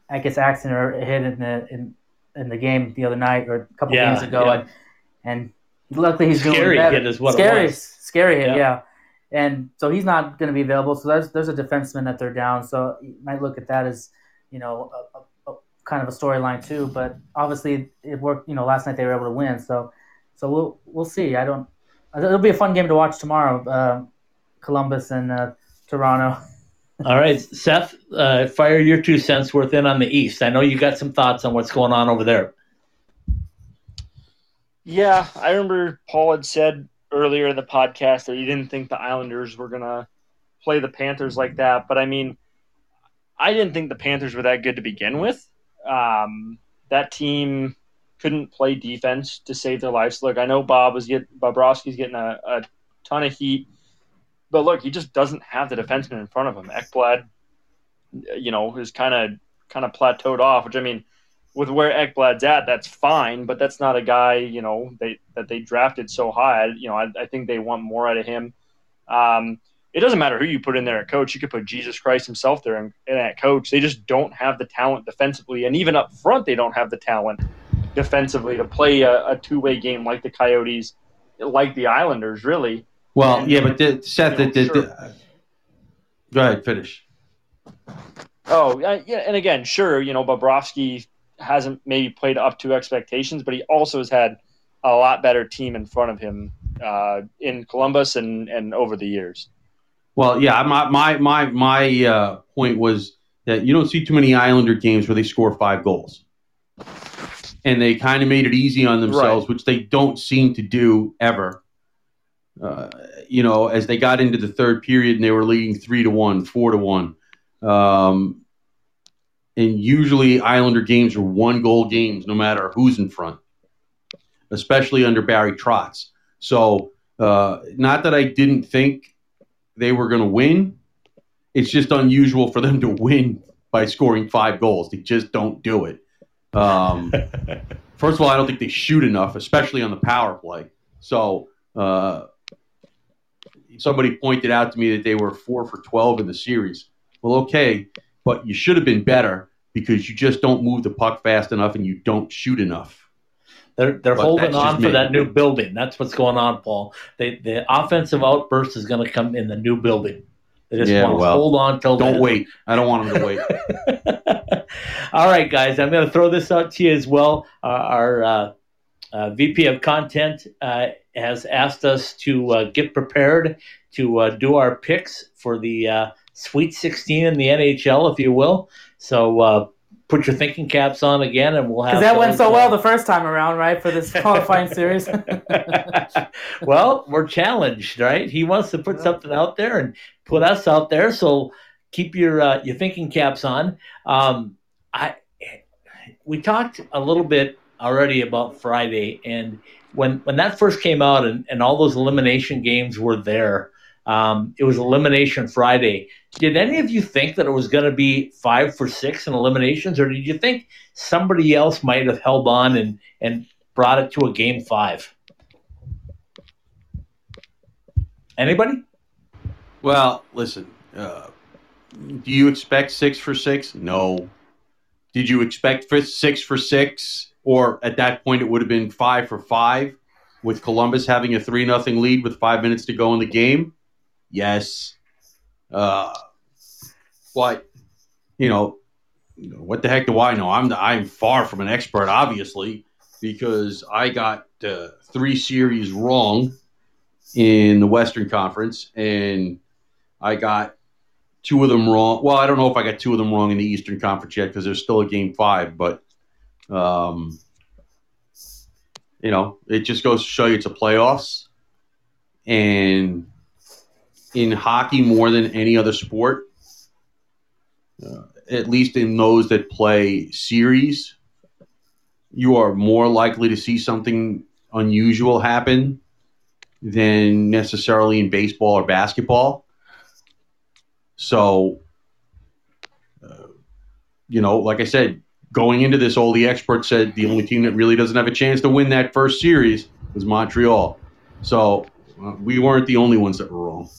I guess accident or hit in the in, in the game the other night or a couple yeah, games ago, yeah. and and luckily he's scary doing better. hit is what scary, it was. Scary hit, yeah. yeah. And so he's not going to be available. So there's there's a defenseman that they're down. So you might look at that as you know a, a, a kind of a storyline too. But obviously it worked. You know, last night they were able to win. So so we'll we'll see. I don't. It'll be a fun game to watch tomorrow. Uh, Columbus and uh, Toronto. All right, Seth, uh, fire your two cents worth in on the East. I know you got some thoughts on what's going on over there. Yeah, I remember Paul had said earlier in the podcast that he didn't think the Islanders were going to play the Panthers like that. But I mean, I didn't think the Panthers were that good to begin with. Um, that team couldn't play defense to save their lives. Look, I know Bob was getting Bobrovsky's getting a, a ton of heat but look, he just doesn't have the defenseman in front of him. Ekblad, you know, is kind of kind of plateaued off. Which I mean, with where Ekblad's at, that's fine, but that's not a guy you know they that they drafted so high. You know, I, I think they want more out of him. Um, it doesn't matter who you put in there at coach. You could put Jesus Christ himself there and, and at coach. They just don't have the talent defensively, and even up front, they don't have the talent defensively to play a, a two way game like the Coyotes, like the Islanders, really. Well, yeah, but the, Seth, you know, the, the, sure. go ahead, finish. Oh, yeah, and again, sure, you know, Bobrovsky hasn't maybe played up to expectations, but he also has had a lot better team in front of him uh, in Columbus and, and over the years. Well, yeah, my my my my uh, point was that you don't see too many Islander games where they score five goals, and they kind of made it easy on themselves, right. which they don't seem to do ever. Uh, you know, as they got into the third period and they were leading three to one, four to one. Um, and usually Islander games are one goal games, no matter who's in front, especially under Barry Trotz. So, uh, not that I didn't think they were going to win. It's just unusual for them to win by scoring five goals. They just don't do it. Um, first of all, I don't think they shoot enough, especially on the power play. So, uh, somebody pointed out to me that they were four for 12 in the series. Well, okay, but you should have been better because you just don't move the puck fast enough and you don't shoot enough. They're they're But holding on for me. that new building. That's what's going on, Paul. They, the offensive outburst is going to come in the new building. They just Yeah, want to well, hold on till Don't then. wait. I don't want them to wait. All right, guys, I'm going to throw this out to you as well. Uh, our uh, uh, VP of content uh, has asked us to uh, get prepared to uh, do our picks for the uh, Sweet 16 in the NHL, if you will. So uh, put your thinking caps on again, and we'll have Because that went so well the first time around, right, for this qualifying series. well, we're challenged, right? He wants to put something out there and put us out there. So keep your uh, your thinking caps on. Um, I we talked a little bit already about Friday, and when when that first came out, and, and all those elimination games were there. Um, it was Elimination Friday. Did any of you think that it was going to be five for six in eliminations, or did you think somebody else might have held on and, and brought it to a game five? Anybody? Well, listen. Uh, do you expect six for six? No. Did you expect for six for six, or at that point it would have been five for five, with Columbus having a three nothing lead with five minutes to go in the game? Yes. Uh, but you know, what the heck do I know? I'm I'm far from an expert, obviously, because I got uh, three series wrong in the Western Conference, and I got two of them wrong. Well, I don't know if I got two of them wrong in the Eastern Conference yet because there's still a game five, but um, you know, it just goes to show you it's a playoffs, and in hockey more than any other sport, uh, at least in those that play series, you are more likely to see something unusual happen than necessarily in baseball or basketball. So, uh, you know, like I said, going into this, all the experts said the only team that really doesn't have a chance to win that first series was Montreal. So uh, we weren't the only ones that were wrong.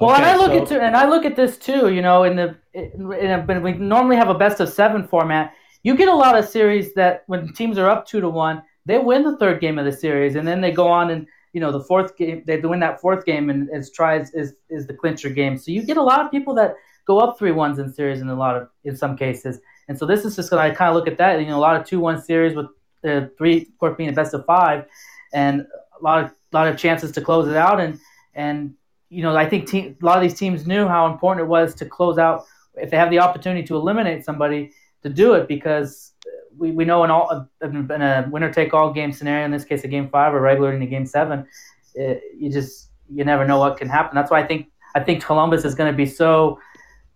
Well, and I look so- at and I look at this too. You know, in the in we normally have a best of seven format, you get a lot of series that when teams are up two to one, they win the third game of the series, and then they go on and you know the fourth game they win that fourth game and is tries is is the clincher game. So you get a lot of people that go up three ones in series in a lot of in some cases, and so this is just going to kind of look at that. You know, a lot of two one series with uh, three of course being a best of five, and a lot of lot of chances to close it out and and you know, I think te- a lot of these teams knew how important it was to close out if they have the opportunity to eliminate somebody to do it because we, we know in all in a winner take all game scenario in this case a game five or regular in a game seven it, you just you never know what can happen that's why I think I think Columbus is going to be so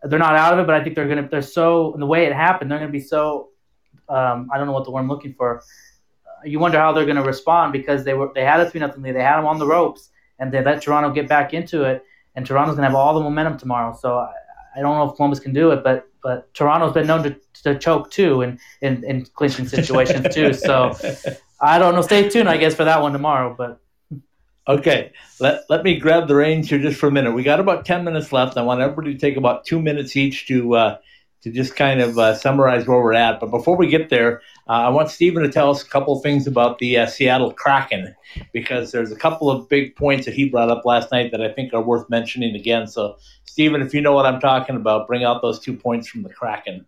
they're not out of it but I think they're going to they're so in the way it happened they're going to be so um, I don't know what the word I'm looking for you wonder how they're going to respond because they were they had a three nothing lead they had them on the ropes and they let Toronto get back into it. And Toronto's going to have all the momentum tomorrow. So I, I don't know if Columbus can do it, but but Toronto's been known to, to choke too in, in, in clinching situations too. So I don't know. Stay tuned, I guess, for that one tomorrow. But Okay, let, let me grab the reins here just for a minute. We got about 10 minutes left. I want everybody to take about two minutes each to uh, to just kind of uh, summarize where we're at. But before we get there, uh, I want Stephen to tell us a couple of things about the uh, Seattle Kraken because there's a couple of big points that he brought up last night that I think are worth mentioning again. So, Stephen, if you know what I'm talking about, bring out those two points from the Kraken.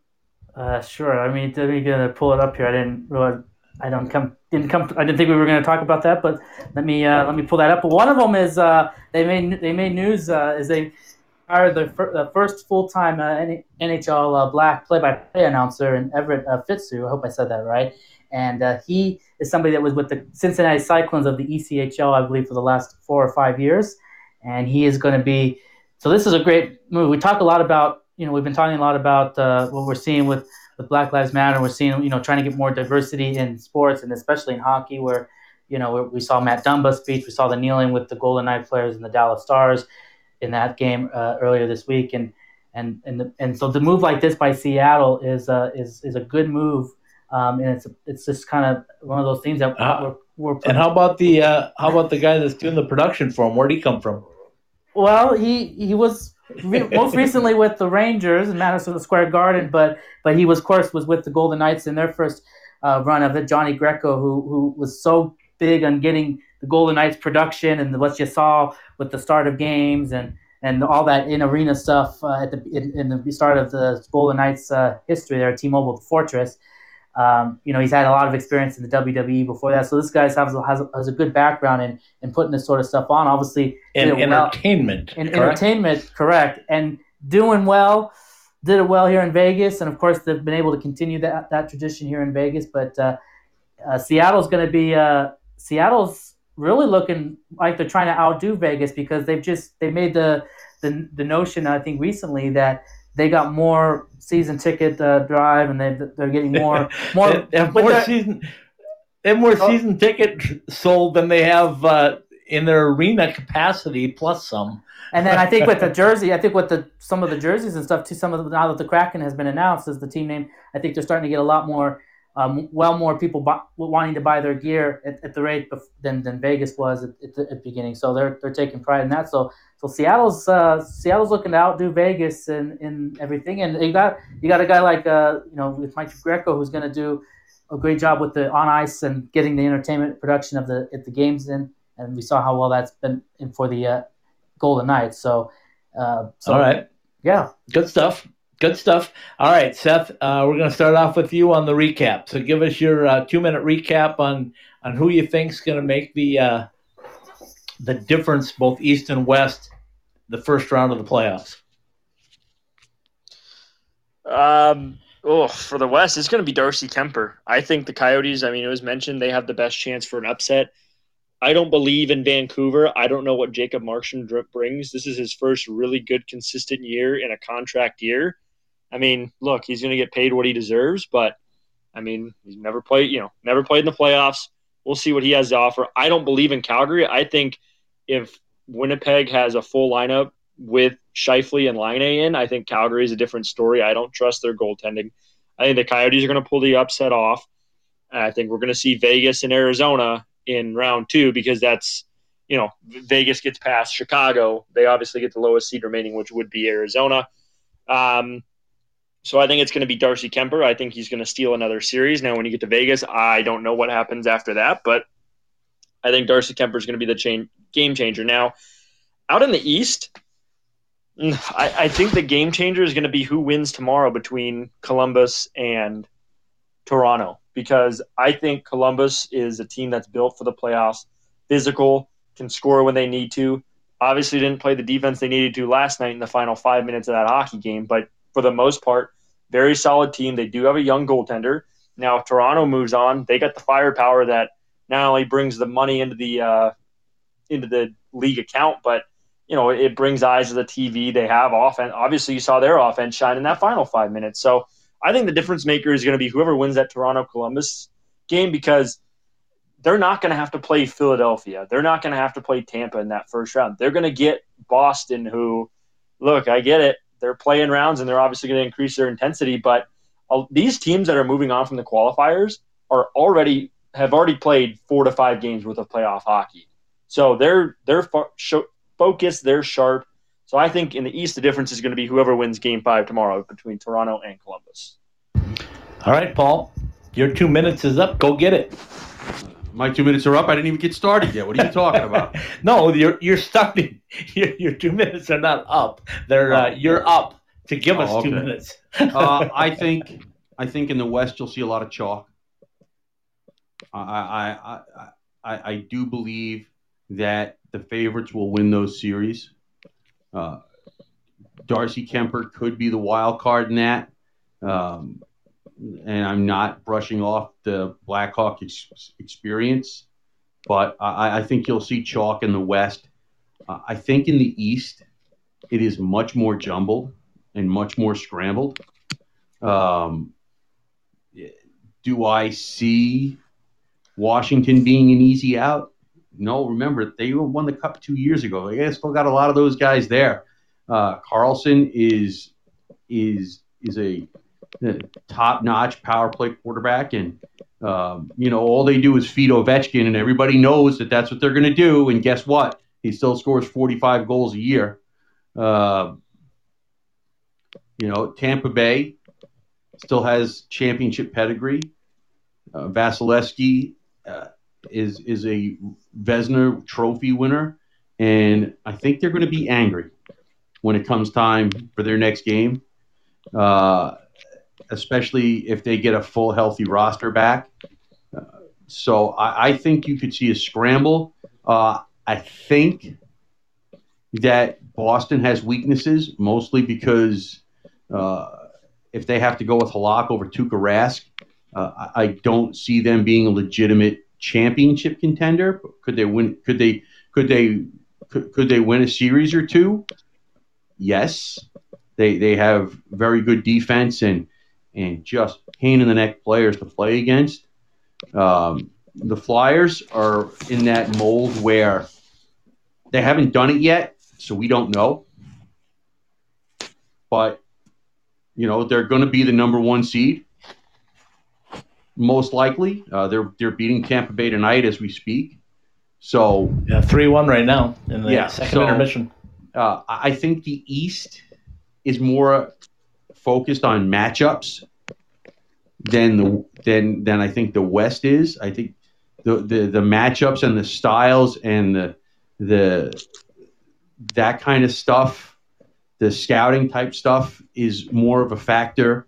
uh, sure. I mean, let me gonna pull it up here. I didn't really. I don't come didn't come. I didn't think we were going to talk about that, but let me uh, let me pull that up. One of them is uh, they made they made news uh, is they hired the, fir- the first full time uh, NHL uh, black play by play announcer in Everett uh, Fitzhugh. I hope I said that right. And he is somebody that was with the Cincinnati Cyclones of the ECHL, I believe, for the last four or five years. And he is going to be. So this is a great move. We talk a lot about you know we've been talking a lot about what we're seeing with with Black Lives Matter. We're seeing, you know, trying to get more diversity in sports and especially in hockey, where, you know, we- we saw Matt Dumba's speech, we saw the kneeling with the Golden Knight players and the Dallas Stars in that game uh, earlier this week, and and and the, and so the move like this by Seattle is uh, is is a good move, um, and it's it's just kind of one of those things that Uh, we're, we're And how about the uh, how about the guy that's doing the production for him? Where'd he come from? Well, he he was re- most recently with the Rangers in Madison Square Garden, but but he was, of course, was with the Golden Knights in their first uh, run of it. Johnny Greco, who who was so big on getting the Golden Knights production and what you saw with the start of games and and all that in arena stuff uh, at the in, in, the start of the Golden Knights uh, history there, T-Mobile Fortress. Um, you know, he's had a lot of experience in the WWE before that, so this guy has, has, has a good background in, in putting this sort of stuff on. Obviously, in entertainment, well, in entertainment, correct, and doing well. Did it well here in Vegas, and of course, they've been able to continue that that tradition here in Vegas. But uh, uh, Seattle's going to be uh, Seattle's really looking like they're trying to outdo Vegas because they've just they made the the, the notion I think recently that they got more season ticket uh, drive and they they're getting more more they have more season they have more oh, season ticket sold than they have uh, in their arena capacity plus some. And then I think with the jersey, I think with the some of the jerseys and stuff too. Some of the, now that the Kraken has been announced as the team name, I think they're starting to get a lot more um, well more people buy, wanting to buy their gear at, at the rate than, than Vegas was at, at, the, at, the, beginning. So they're they're taking pride in that. So so Seattle's uh, Seattle's looking to outdo Vegas in, in everything. And you got you got a guy like uh, you know with Mike Greco who's going to do a great job with the on ice and getting the entertainment production of the at the games in. And we saw how well that's been in for the uh, Golden Knights. So, uh, so all right, yeah, good stuff. Good stuff. All right, Seth, uh, we're going to start off with you on the recap. So give us your uh, two minute recap on on who you think's going to make the uh, the difference, both East and West, the first round of the playoffs. Um. Oh, for the West, it's going to be Darcy Kuemper. I think the Coyotes. I mean, it was mentioned they have the best chance for an upset. I don't believe in Vancouver. I don't know what Jacob Markstrom brings. This is his first really good, consistent year in a contract year. I mean, look, he's going to get paid what he deserves, but I mean, he's never played, you know, never played in the playoffs. We'll see what he has to offer. I don't believe in Calgary. I think if Winnipeg has a full lineup with Scheifele and Laine in, I think Calgary is a different story. I don't trust their goaltending. I think the Coyotes are going to pull the upset off. I think we're going to see Vegas and Arizona in round two because that's, you know, Vegas gets past Chicago. They obviously get the lowest seed remaining, which would be Arizona. Um, so I think it's going to be Darcy Kuemper. I think he's going to steal another series. Now, when you get to Vegas, I don't know what happens after that, but I think Darcy Kuemper is going to be the chain, game changer. Now, out in the East, mm, I, I think the game changer is going to be who wins tomorrow between Columbus and Toronto because I think Columbus is a team that's built for the playoffs, physical, can score when they need to. Obviously, didn't play the defense they needed to last night in the final five minutes of that hockey game, but for the most part, very solid team. They do have a young goaltender. Now, if Toronto moves on, they got the firepower that not only brings the money into the uh, into the league account, but you know it brings eyes to the TV. They have offense. Obviously, you saw their offense shine in that final five minutes. So I think the difference maker is going to be whoever wins that Toronto Columbus game because they're not going to have to play Philadelphia. They're not going to have to play Tampa in that first round. They're going to get Boston, who, look, I get it they're playing rounds and they're obviously going to increase their intensity. But uh, these teams that are moving on from the qualifiers are already have already played four to five games worth of playoff hockey. So they're they're fo- focused, they're sharp. So I think in the East, the difference is going to be whoever wins Game Five tomorrow between Toronto and Columbus. All right, Paul, your two minutes is up. Go get it. My two minutes are up. I didn't even get started yet. What are you talking about? no, you're you're starting. Your, your two minutes are not up. They're uh, oh. you're up to give oh, us okay. two minutes. uh, I think I think in the West you'll see a lot of chalk. I I I I, I do believe that the favorites will win those series. Uh, Darcy Kuemper could be the wild card in that. Um, and I'm not brushing off the Blackhawk ex- experience, but I, I, think you'll see chalk in the West. Uh, I think in the East, it is much more jumbled and much more scrambled. Um, do I see Washington being an easy out? No, remember they won the cup two years ago. They still got a lot of those guys there. Uh, Carlson is is is a top notch power play quarterback. And, um, you know, all they do is feed Ovechkin, and everybody knows that that's what they're going to do. And guess what? He still scores 45 goals a year. Uh, you know, Tampa Bay still has championship pedigree. Uh, Vasilevskiy uh, is is a Vezina Trophy winner, and I think they're going to be angry when it comes time for their next game, uh, especially if they get a full healthy roster back. Uh, so I, I, think you could see a scramble. Uh, I think that Boston has weaknesses, mostly because uh, if they have to go with Halak over Tuukka Rask, uh, I don't see them being a legitimate championship contender. Could they win? Could they? Could they? Could, could they win a series or two? Yes, they they have very good defense and and just pain in the neck players to play against. Um, the Flyers are in that mold where they haven't done it yet, so we don't know. But you know they're going to be the number one seed most likely. Uh, they're they're beating Tampa Bay tonight as we speak. So yeah, three one right now in the yeah, second so, intermission. Uh, I think the East is more focused on matchups than the than than I think the West is. I think the the, the matchups and the styles and the the that kind of stuff, the scouting type stuff is more of a factor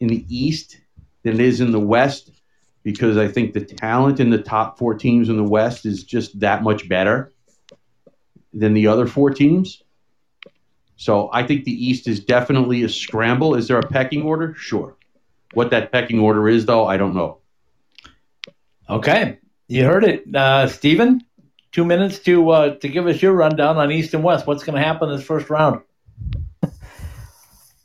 in the East than it is in the West because I think the talent in the top four teams in the West is just that much better than the other four teams. So I think the East is definitely a scramble. Is there a pecking order? Sure. What that pecking order is, though, I don't know. Okay, you heard it, uh, Stephen. Two minutes to uh, to give us your rundown on East and West. What's going to happen this first round?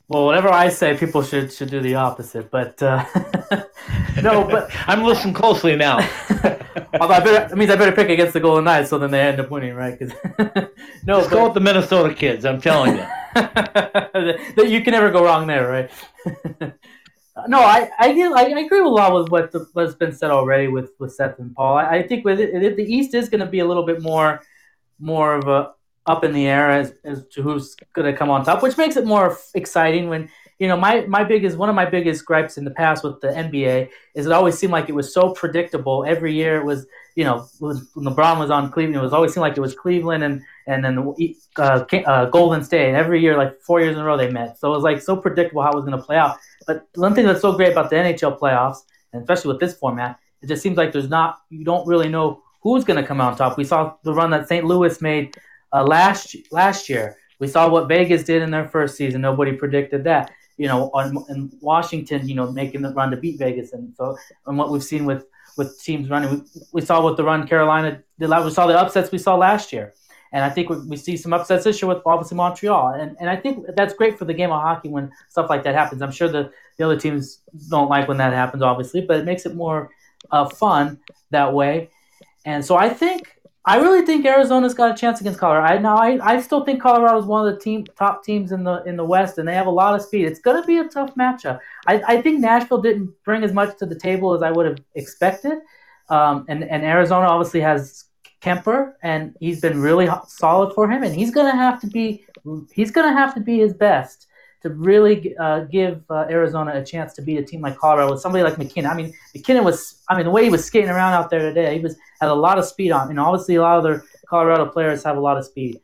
Well, whatever I say, people should should do the opposite. But uh, no, but I'm listening closely now. Although I better, that means I better pick against the Golden Knights, so then they end up winning, right? Cause no, Just but, go with the Minnesota kids. I'm telling you that you can never go wrong there, right? No, I I, I agree with a lot with what the, what's been said already with, with Seth and Paul. I, I think with it, the East is going to be a little bit more more of a up in the air as, as to who's going to come on top, which makes it more exciting when you know my my biggest one of my biggest gripes in the past with the NBA is it always seemed like it was so predictable every year. It was you know when LeBron was on Cleveland, it was always seemed like it was Cleveland and and then the, uh, uh, Golden State. Every year, like four years in a row, they met. So it was like so predictable how it was going to play out. But one thing that's so great about the NHL playoffs, and especially with this format, it just seems like there's not you don't really know who's going to come out on top. We saw the run that St. Louis made uh, last last year. We saw what Vegas did in their first season. Nobody predicted that. You know, on, in Washington, you know, making the run to beat Vegas, and so and what we've seen with with teams running, we, we saw what the run Carolina did. We saw the upsets we saw last year, and I think we, we see some upsets this year with obviously Montreal, and and I think that's great for the game of hockey when stuff like that happens. I'm sure the the other teams don't like when that happens, obviously, but it makes it more uh, fun that way. And so I think I really think Arizona's got a chance against Colorado. I now I, I still think Colorado is one of the team top teams in the in the West, and they have a lot of speed. It's going to be a tough matchup. I, I think Nashville didn't bring as much to the table as I would have expected, um, and and Arizona obviously has Kuemper, and he's been really solid for him, and he's to have to be he's to have to be his best to really uh, give uh, Arizona a chance to beat a team like Colorado with somebody like MacKinnon. I mean, MacKinnon was, I mean, the way he was skating around out there today, he was had a lot of speed on, and obviously a lot of their Colorado players have a lot of speed.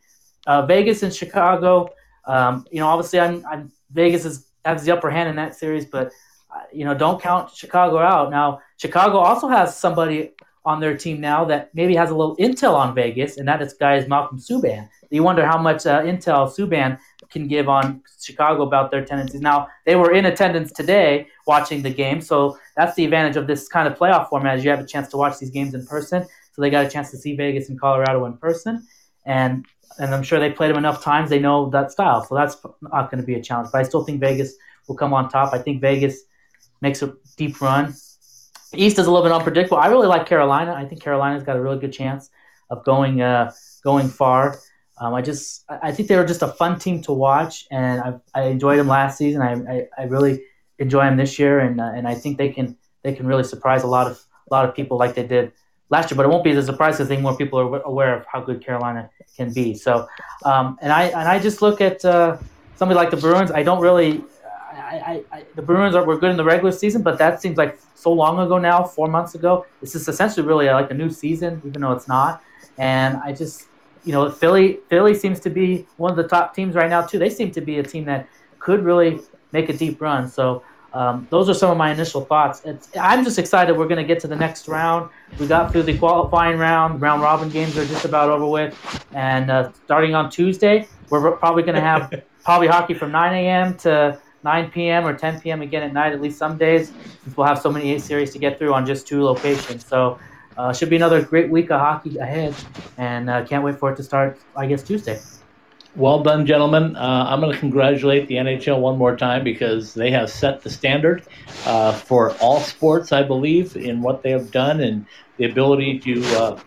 Uh, Vegas and Chicago, um, you know, obviously I'm, I'm Vegas is, has the upper hand in that series, but uh, you know, don't count Chicago out. Now, Chicago also has somebody on their team now that maybe has a little intel on Vegas, and that is guy is Malcolm Subban. You wonder how much uh, intel Subban can give on Chicago about their tendencies. Now, they were in attendance today watching the game, so that's the advantage of this kind of playoff format is you have a chance to watch these games in person. So they got a chance to see Vegas and Colorado in person, and and I'm sure they played them enough times they know that style. So that's not going to be a challenge. But I still think Vegas will come on top. I think Vegas makes a deep run. East is a little bit unpredictable. I really like Carolina. I think Carolina's got a really good chance of going uh, going far. Um, I just I think they were just a fun team to watch, and I, I enjoyed them last season. I, I, I really enjoy them this year, and uh, and I think they can they can really surprise a lot of a lot of people like they did last year. But it won't be as a surprise because I think more people are aware of how good Carolina can be. So, um, and I and I just look at uh, somebody like the Bruins. I don't really I, I, the Bruins are, were good in the regular season, but that seems like so long ago now, four months ago. This is essentially really like a new season, even though it's not. And I just, you know, Philly Philly seems to be one of the top teams right now too. They seem to be a team that could really make a deep run. So um, those are some of my initial thoughts. It's, I'm just excited we're going to get to the next round. We got through the qualifying round. Round robin games are just about over with. And uh, starting on Tuesday, we're probably going to have probably hockey from 9 a.m. to 9 p.m. or 10 p.m. again at night, at least some days, since we'll have so many A series to get through on just two locations. So uh, should be another great week of hockey ahead. And uh, can't wait for it to start, I guess, Tuesday. Well done, gentlemen. Uh, I'm going to congratulate the NHL one more time because they have set the standard uh, for all sports, I believe, in what they have done and the ability to uh,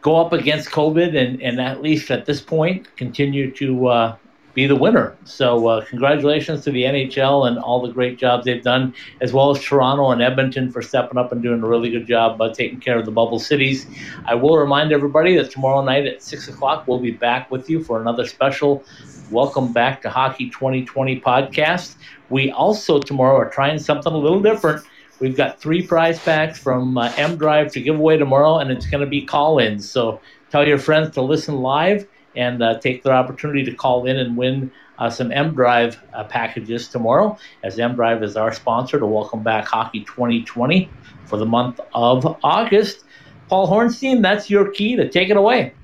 go up against COVID and, and at least at this point continue to uh, be the winner. So, uh, congratulations to the NHL and all the great jobs they've done, as well as Toronto and Edmonton for stepping up and doing a really good job uh, taking care of the bubble cities. I will remind everybody that tomorrow night at 6 o'clock, we'll be back with you for another special Welcome Back to Hockey 2020 podcast. We also tomorrow are trying something a little different. We've got three prize packs from uh, M Drive to give away tomorrow, and it's going to be call ins. So, tell your friends to listen live and uh, take their opportunity to call in and win uh, some M Drive uh, packages tomorrow, as M Drive is our sponsor to welcome back Hockey 2020 for the month of August. Paul Hornstein, that's your key to take it away.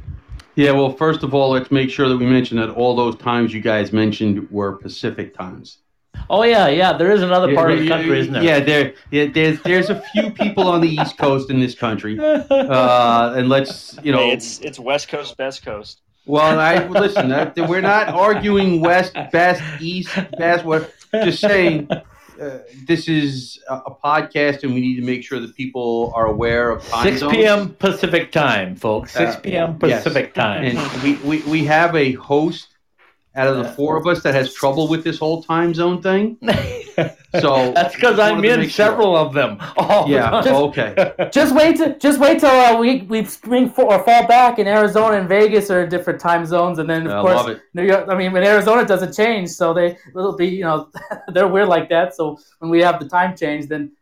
Yeah, well, first of all, let's make sure that we mention that all those times you guys mentioned were Pacific times. Oh yeah, yeah. There is another part yeah, of the country, isn't there? Yeah, there, yeah, there's there's a few people on the East Coast in this country, uh, and let's you know, Hey, it's it's West Coast, Best Coast. Well, I listen. That, we're not arguing west, best, east, best. We're just saying uh, this is a, a podcast, and we need to make sure that people are aware of time 6 zones. p.m. Pacific time, folks. 6 Uh, p.m. yes. Pacific time. And we, we, we have a host out of the four of us that has trouble with this whole time zone thing. So that's because I'm in make sure. several of them. Oh, Yeah. Just- okay. Just wait to just wait till uh, we we spring for, or fall back in Arizona and Vegas are in different time zones, and then of I course. New York. I mean, when Arizona doesn't change, so they it'll be you know they're weird like that. So when we have the time change, then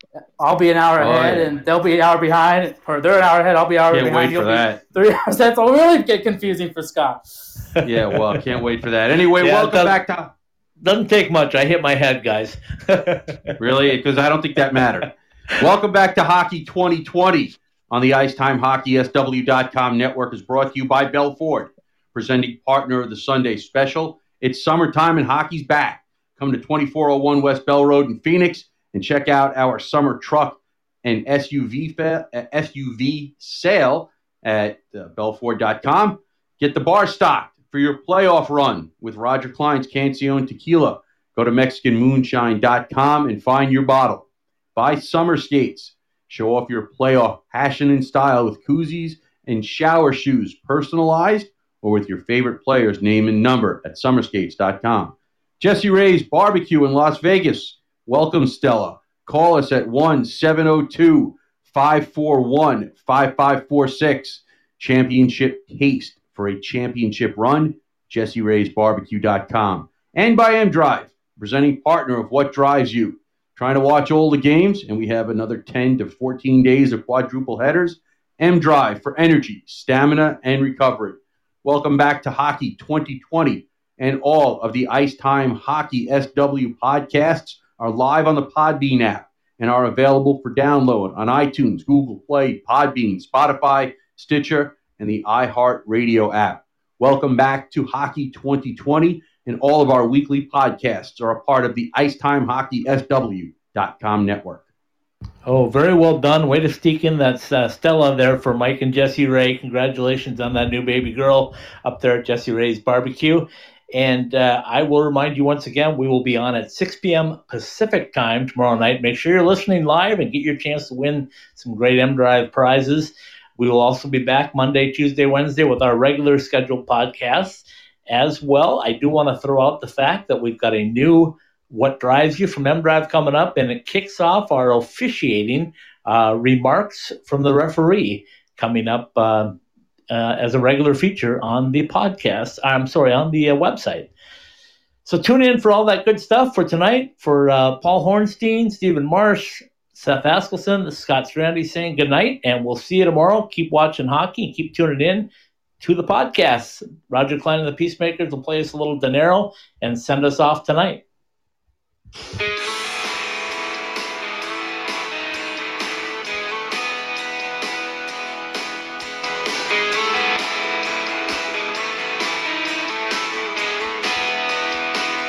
I'll be an hour Oh, ahead, yeah. and they'll be an hour behind, or they're an hour ahead. I'll be an hour Can't behind. wait you'll for be that. Three hours. That's really get confusing for Scott. Yeah. Well, I can't wait for that. Anyway, Yeah, welcome back to Doesn't take much. I hit my head, guys. Really? Because I don't think that mattered. Welcome back to Hockey 2020 on the Icetime Hockey SW.com network is brought to you by Bell Ford, presenting partner of the Sunday special. It's summertime and hockey's back. Come to 2401 West Bell Road in Phoenix and check out our summer truck and SUV, fa- uh, SUV sale at uh, bellford.com. Get the bar stocked for your playoff run with Roger Clyne's Cancion Tequila. Go to MexicanMoonshine.com and find your bottle. Buy summer skates. Show off your playoff passion and style with koozies and shower shoes, personalized or with your favorite player's name and number at summerskates.com. Jesse Ray's Barbecue in Las Vegas. Welcome, Stella. Call us at 1 702 541 5546. Championship taste for a championship run. JesseRaysBarbecue.com. And by M Drive, presenting partner of What Drives You. Trying to watch all the games, and we have another 10 to 14 days of quadruple headers. M Drive for energy, stamina, and recovery. Welcome back to Hockey 2020, and all of the Ice Time Hockey SW podcasts are live on the Podbean app and are available for download on iTunes, Google Play, Podbean, Spotify, Stitcher, and the iHeartRadio app. Welcome back to Hockey 2020, and all of our weekly podcasts are a part of the Icetime Hockey SW.com network. Oh, very well done. Way to sneak in that uh, Stella there for Mike and Jesse Ray. Congratulations on that new baby girl up there at Jesse Ray's barbecue. And uh, I will remind you once again, we will be on at 6 p.m. Pacific time tomorrow night. Make sure you're listening live and get your chance to win some great M Drive prizes. We will also be back Monday, Tuesday, Wednesday with our regular scheduled podcasts as well. I do want to throw out the fact that we've got a new What Drives You from M Drive coming up, and it kicks off our officiating uh, remarks from the referee coming up uh, uh, as a regular feature on the podcast. I'm sorry, on the uh, website. So tune in for all that good stuff for tonight. For uh, Paul Hornstein, Stephen Marsh, Seth Askelson, this is Scott Strandy saying good night, and we'll see you tomorrow. Keep watching hockey, keep tuning in to the podcast. Roger Clyne and the Peacemakers will play us a little dinero and send us off tonight.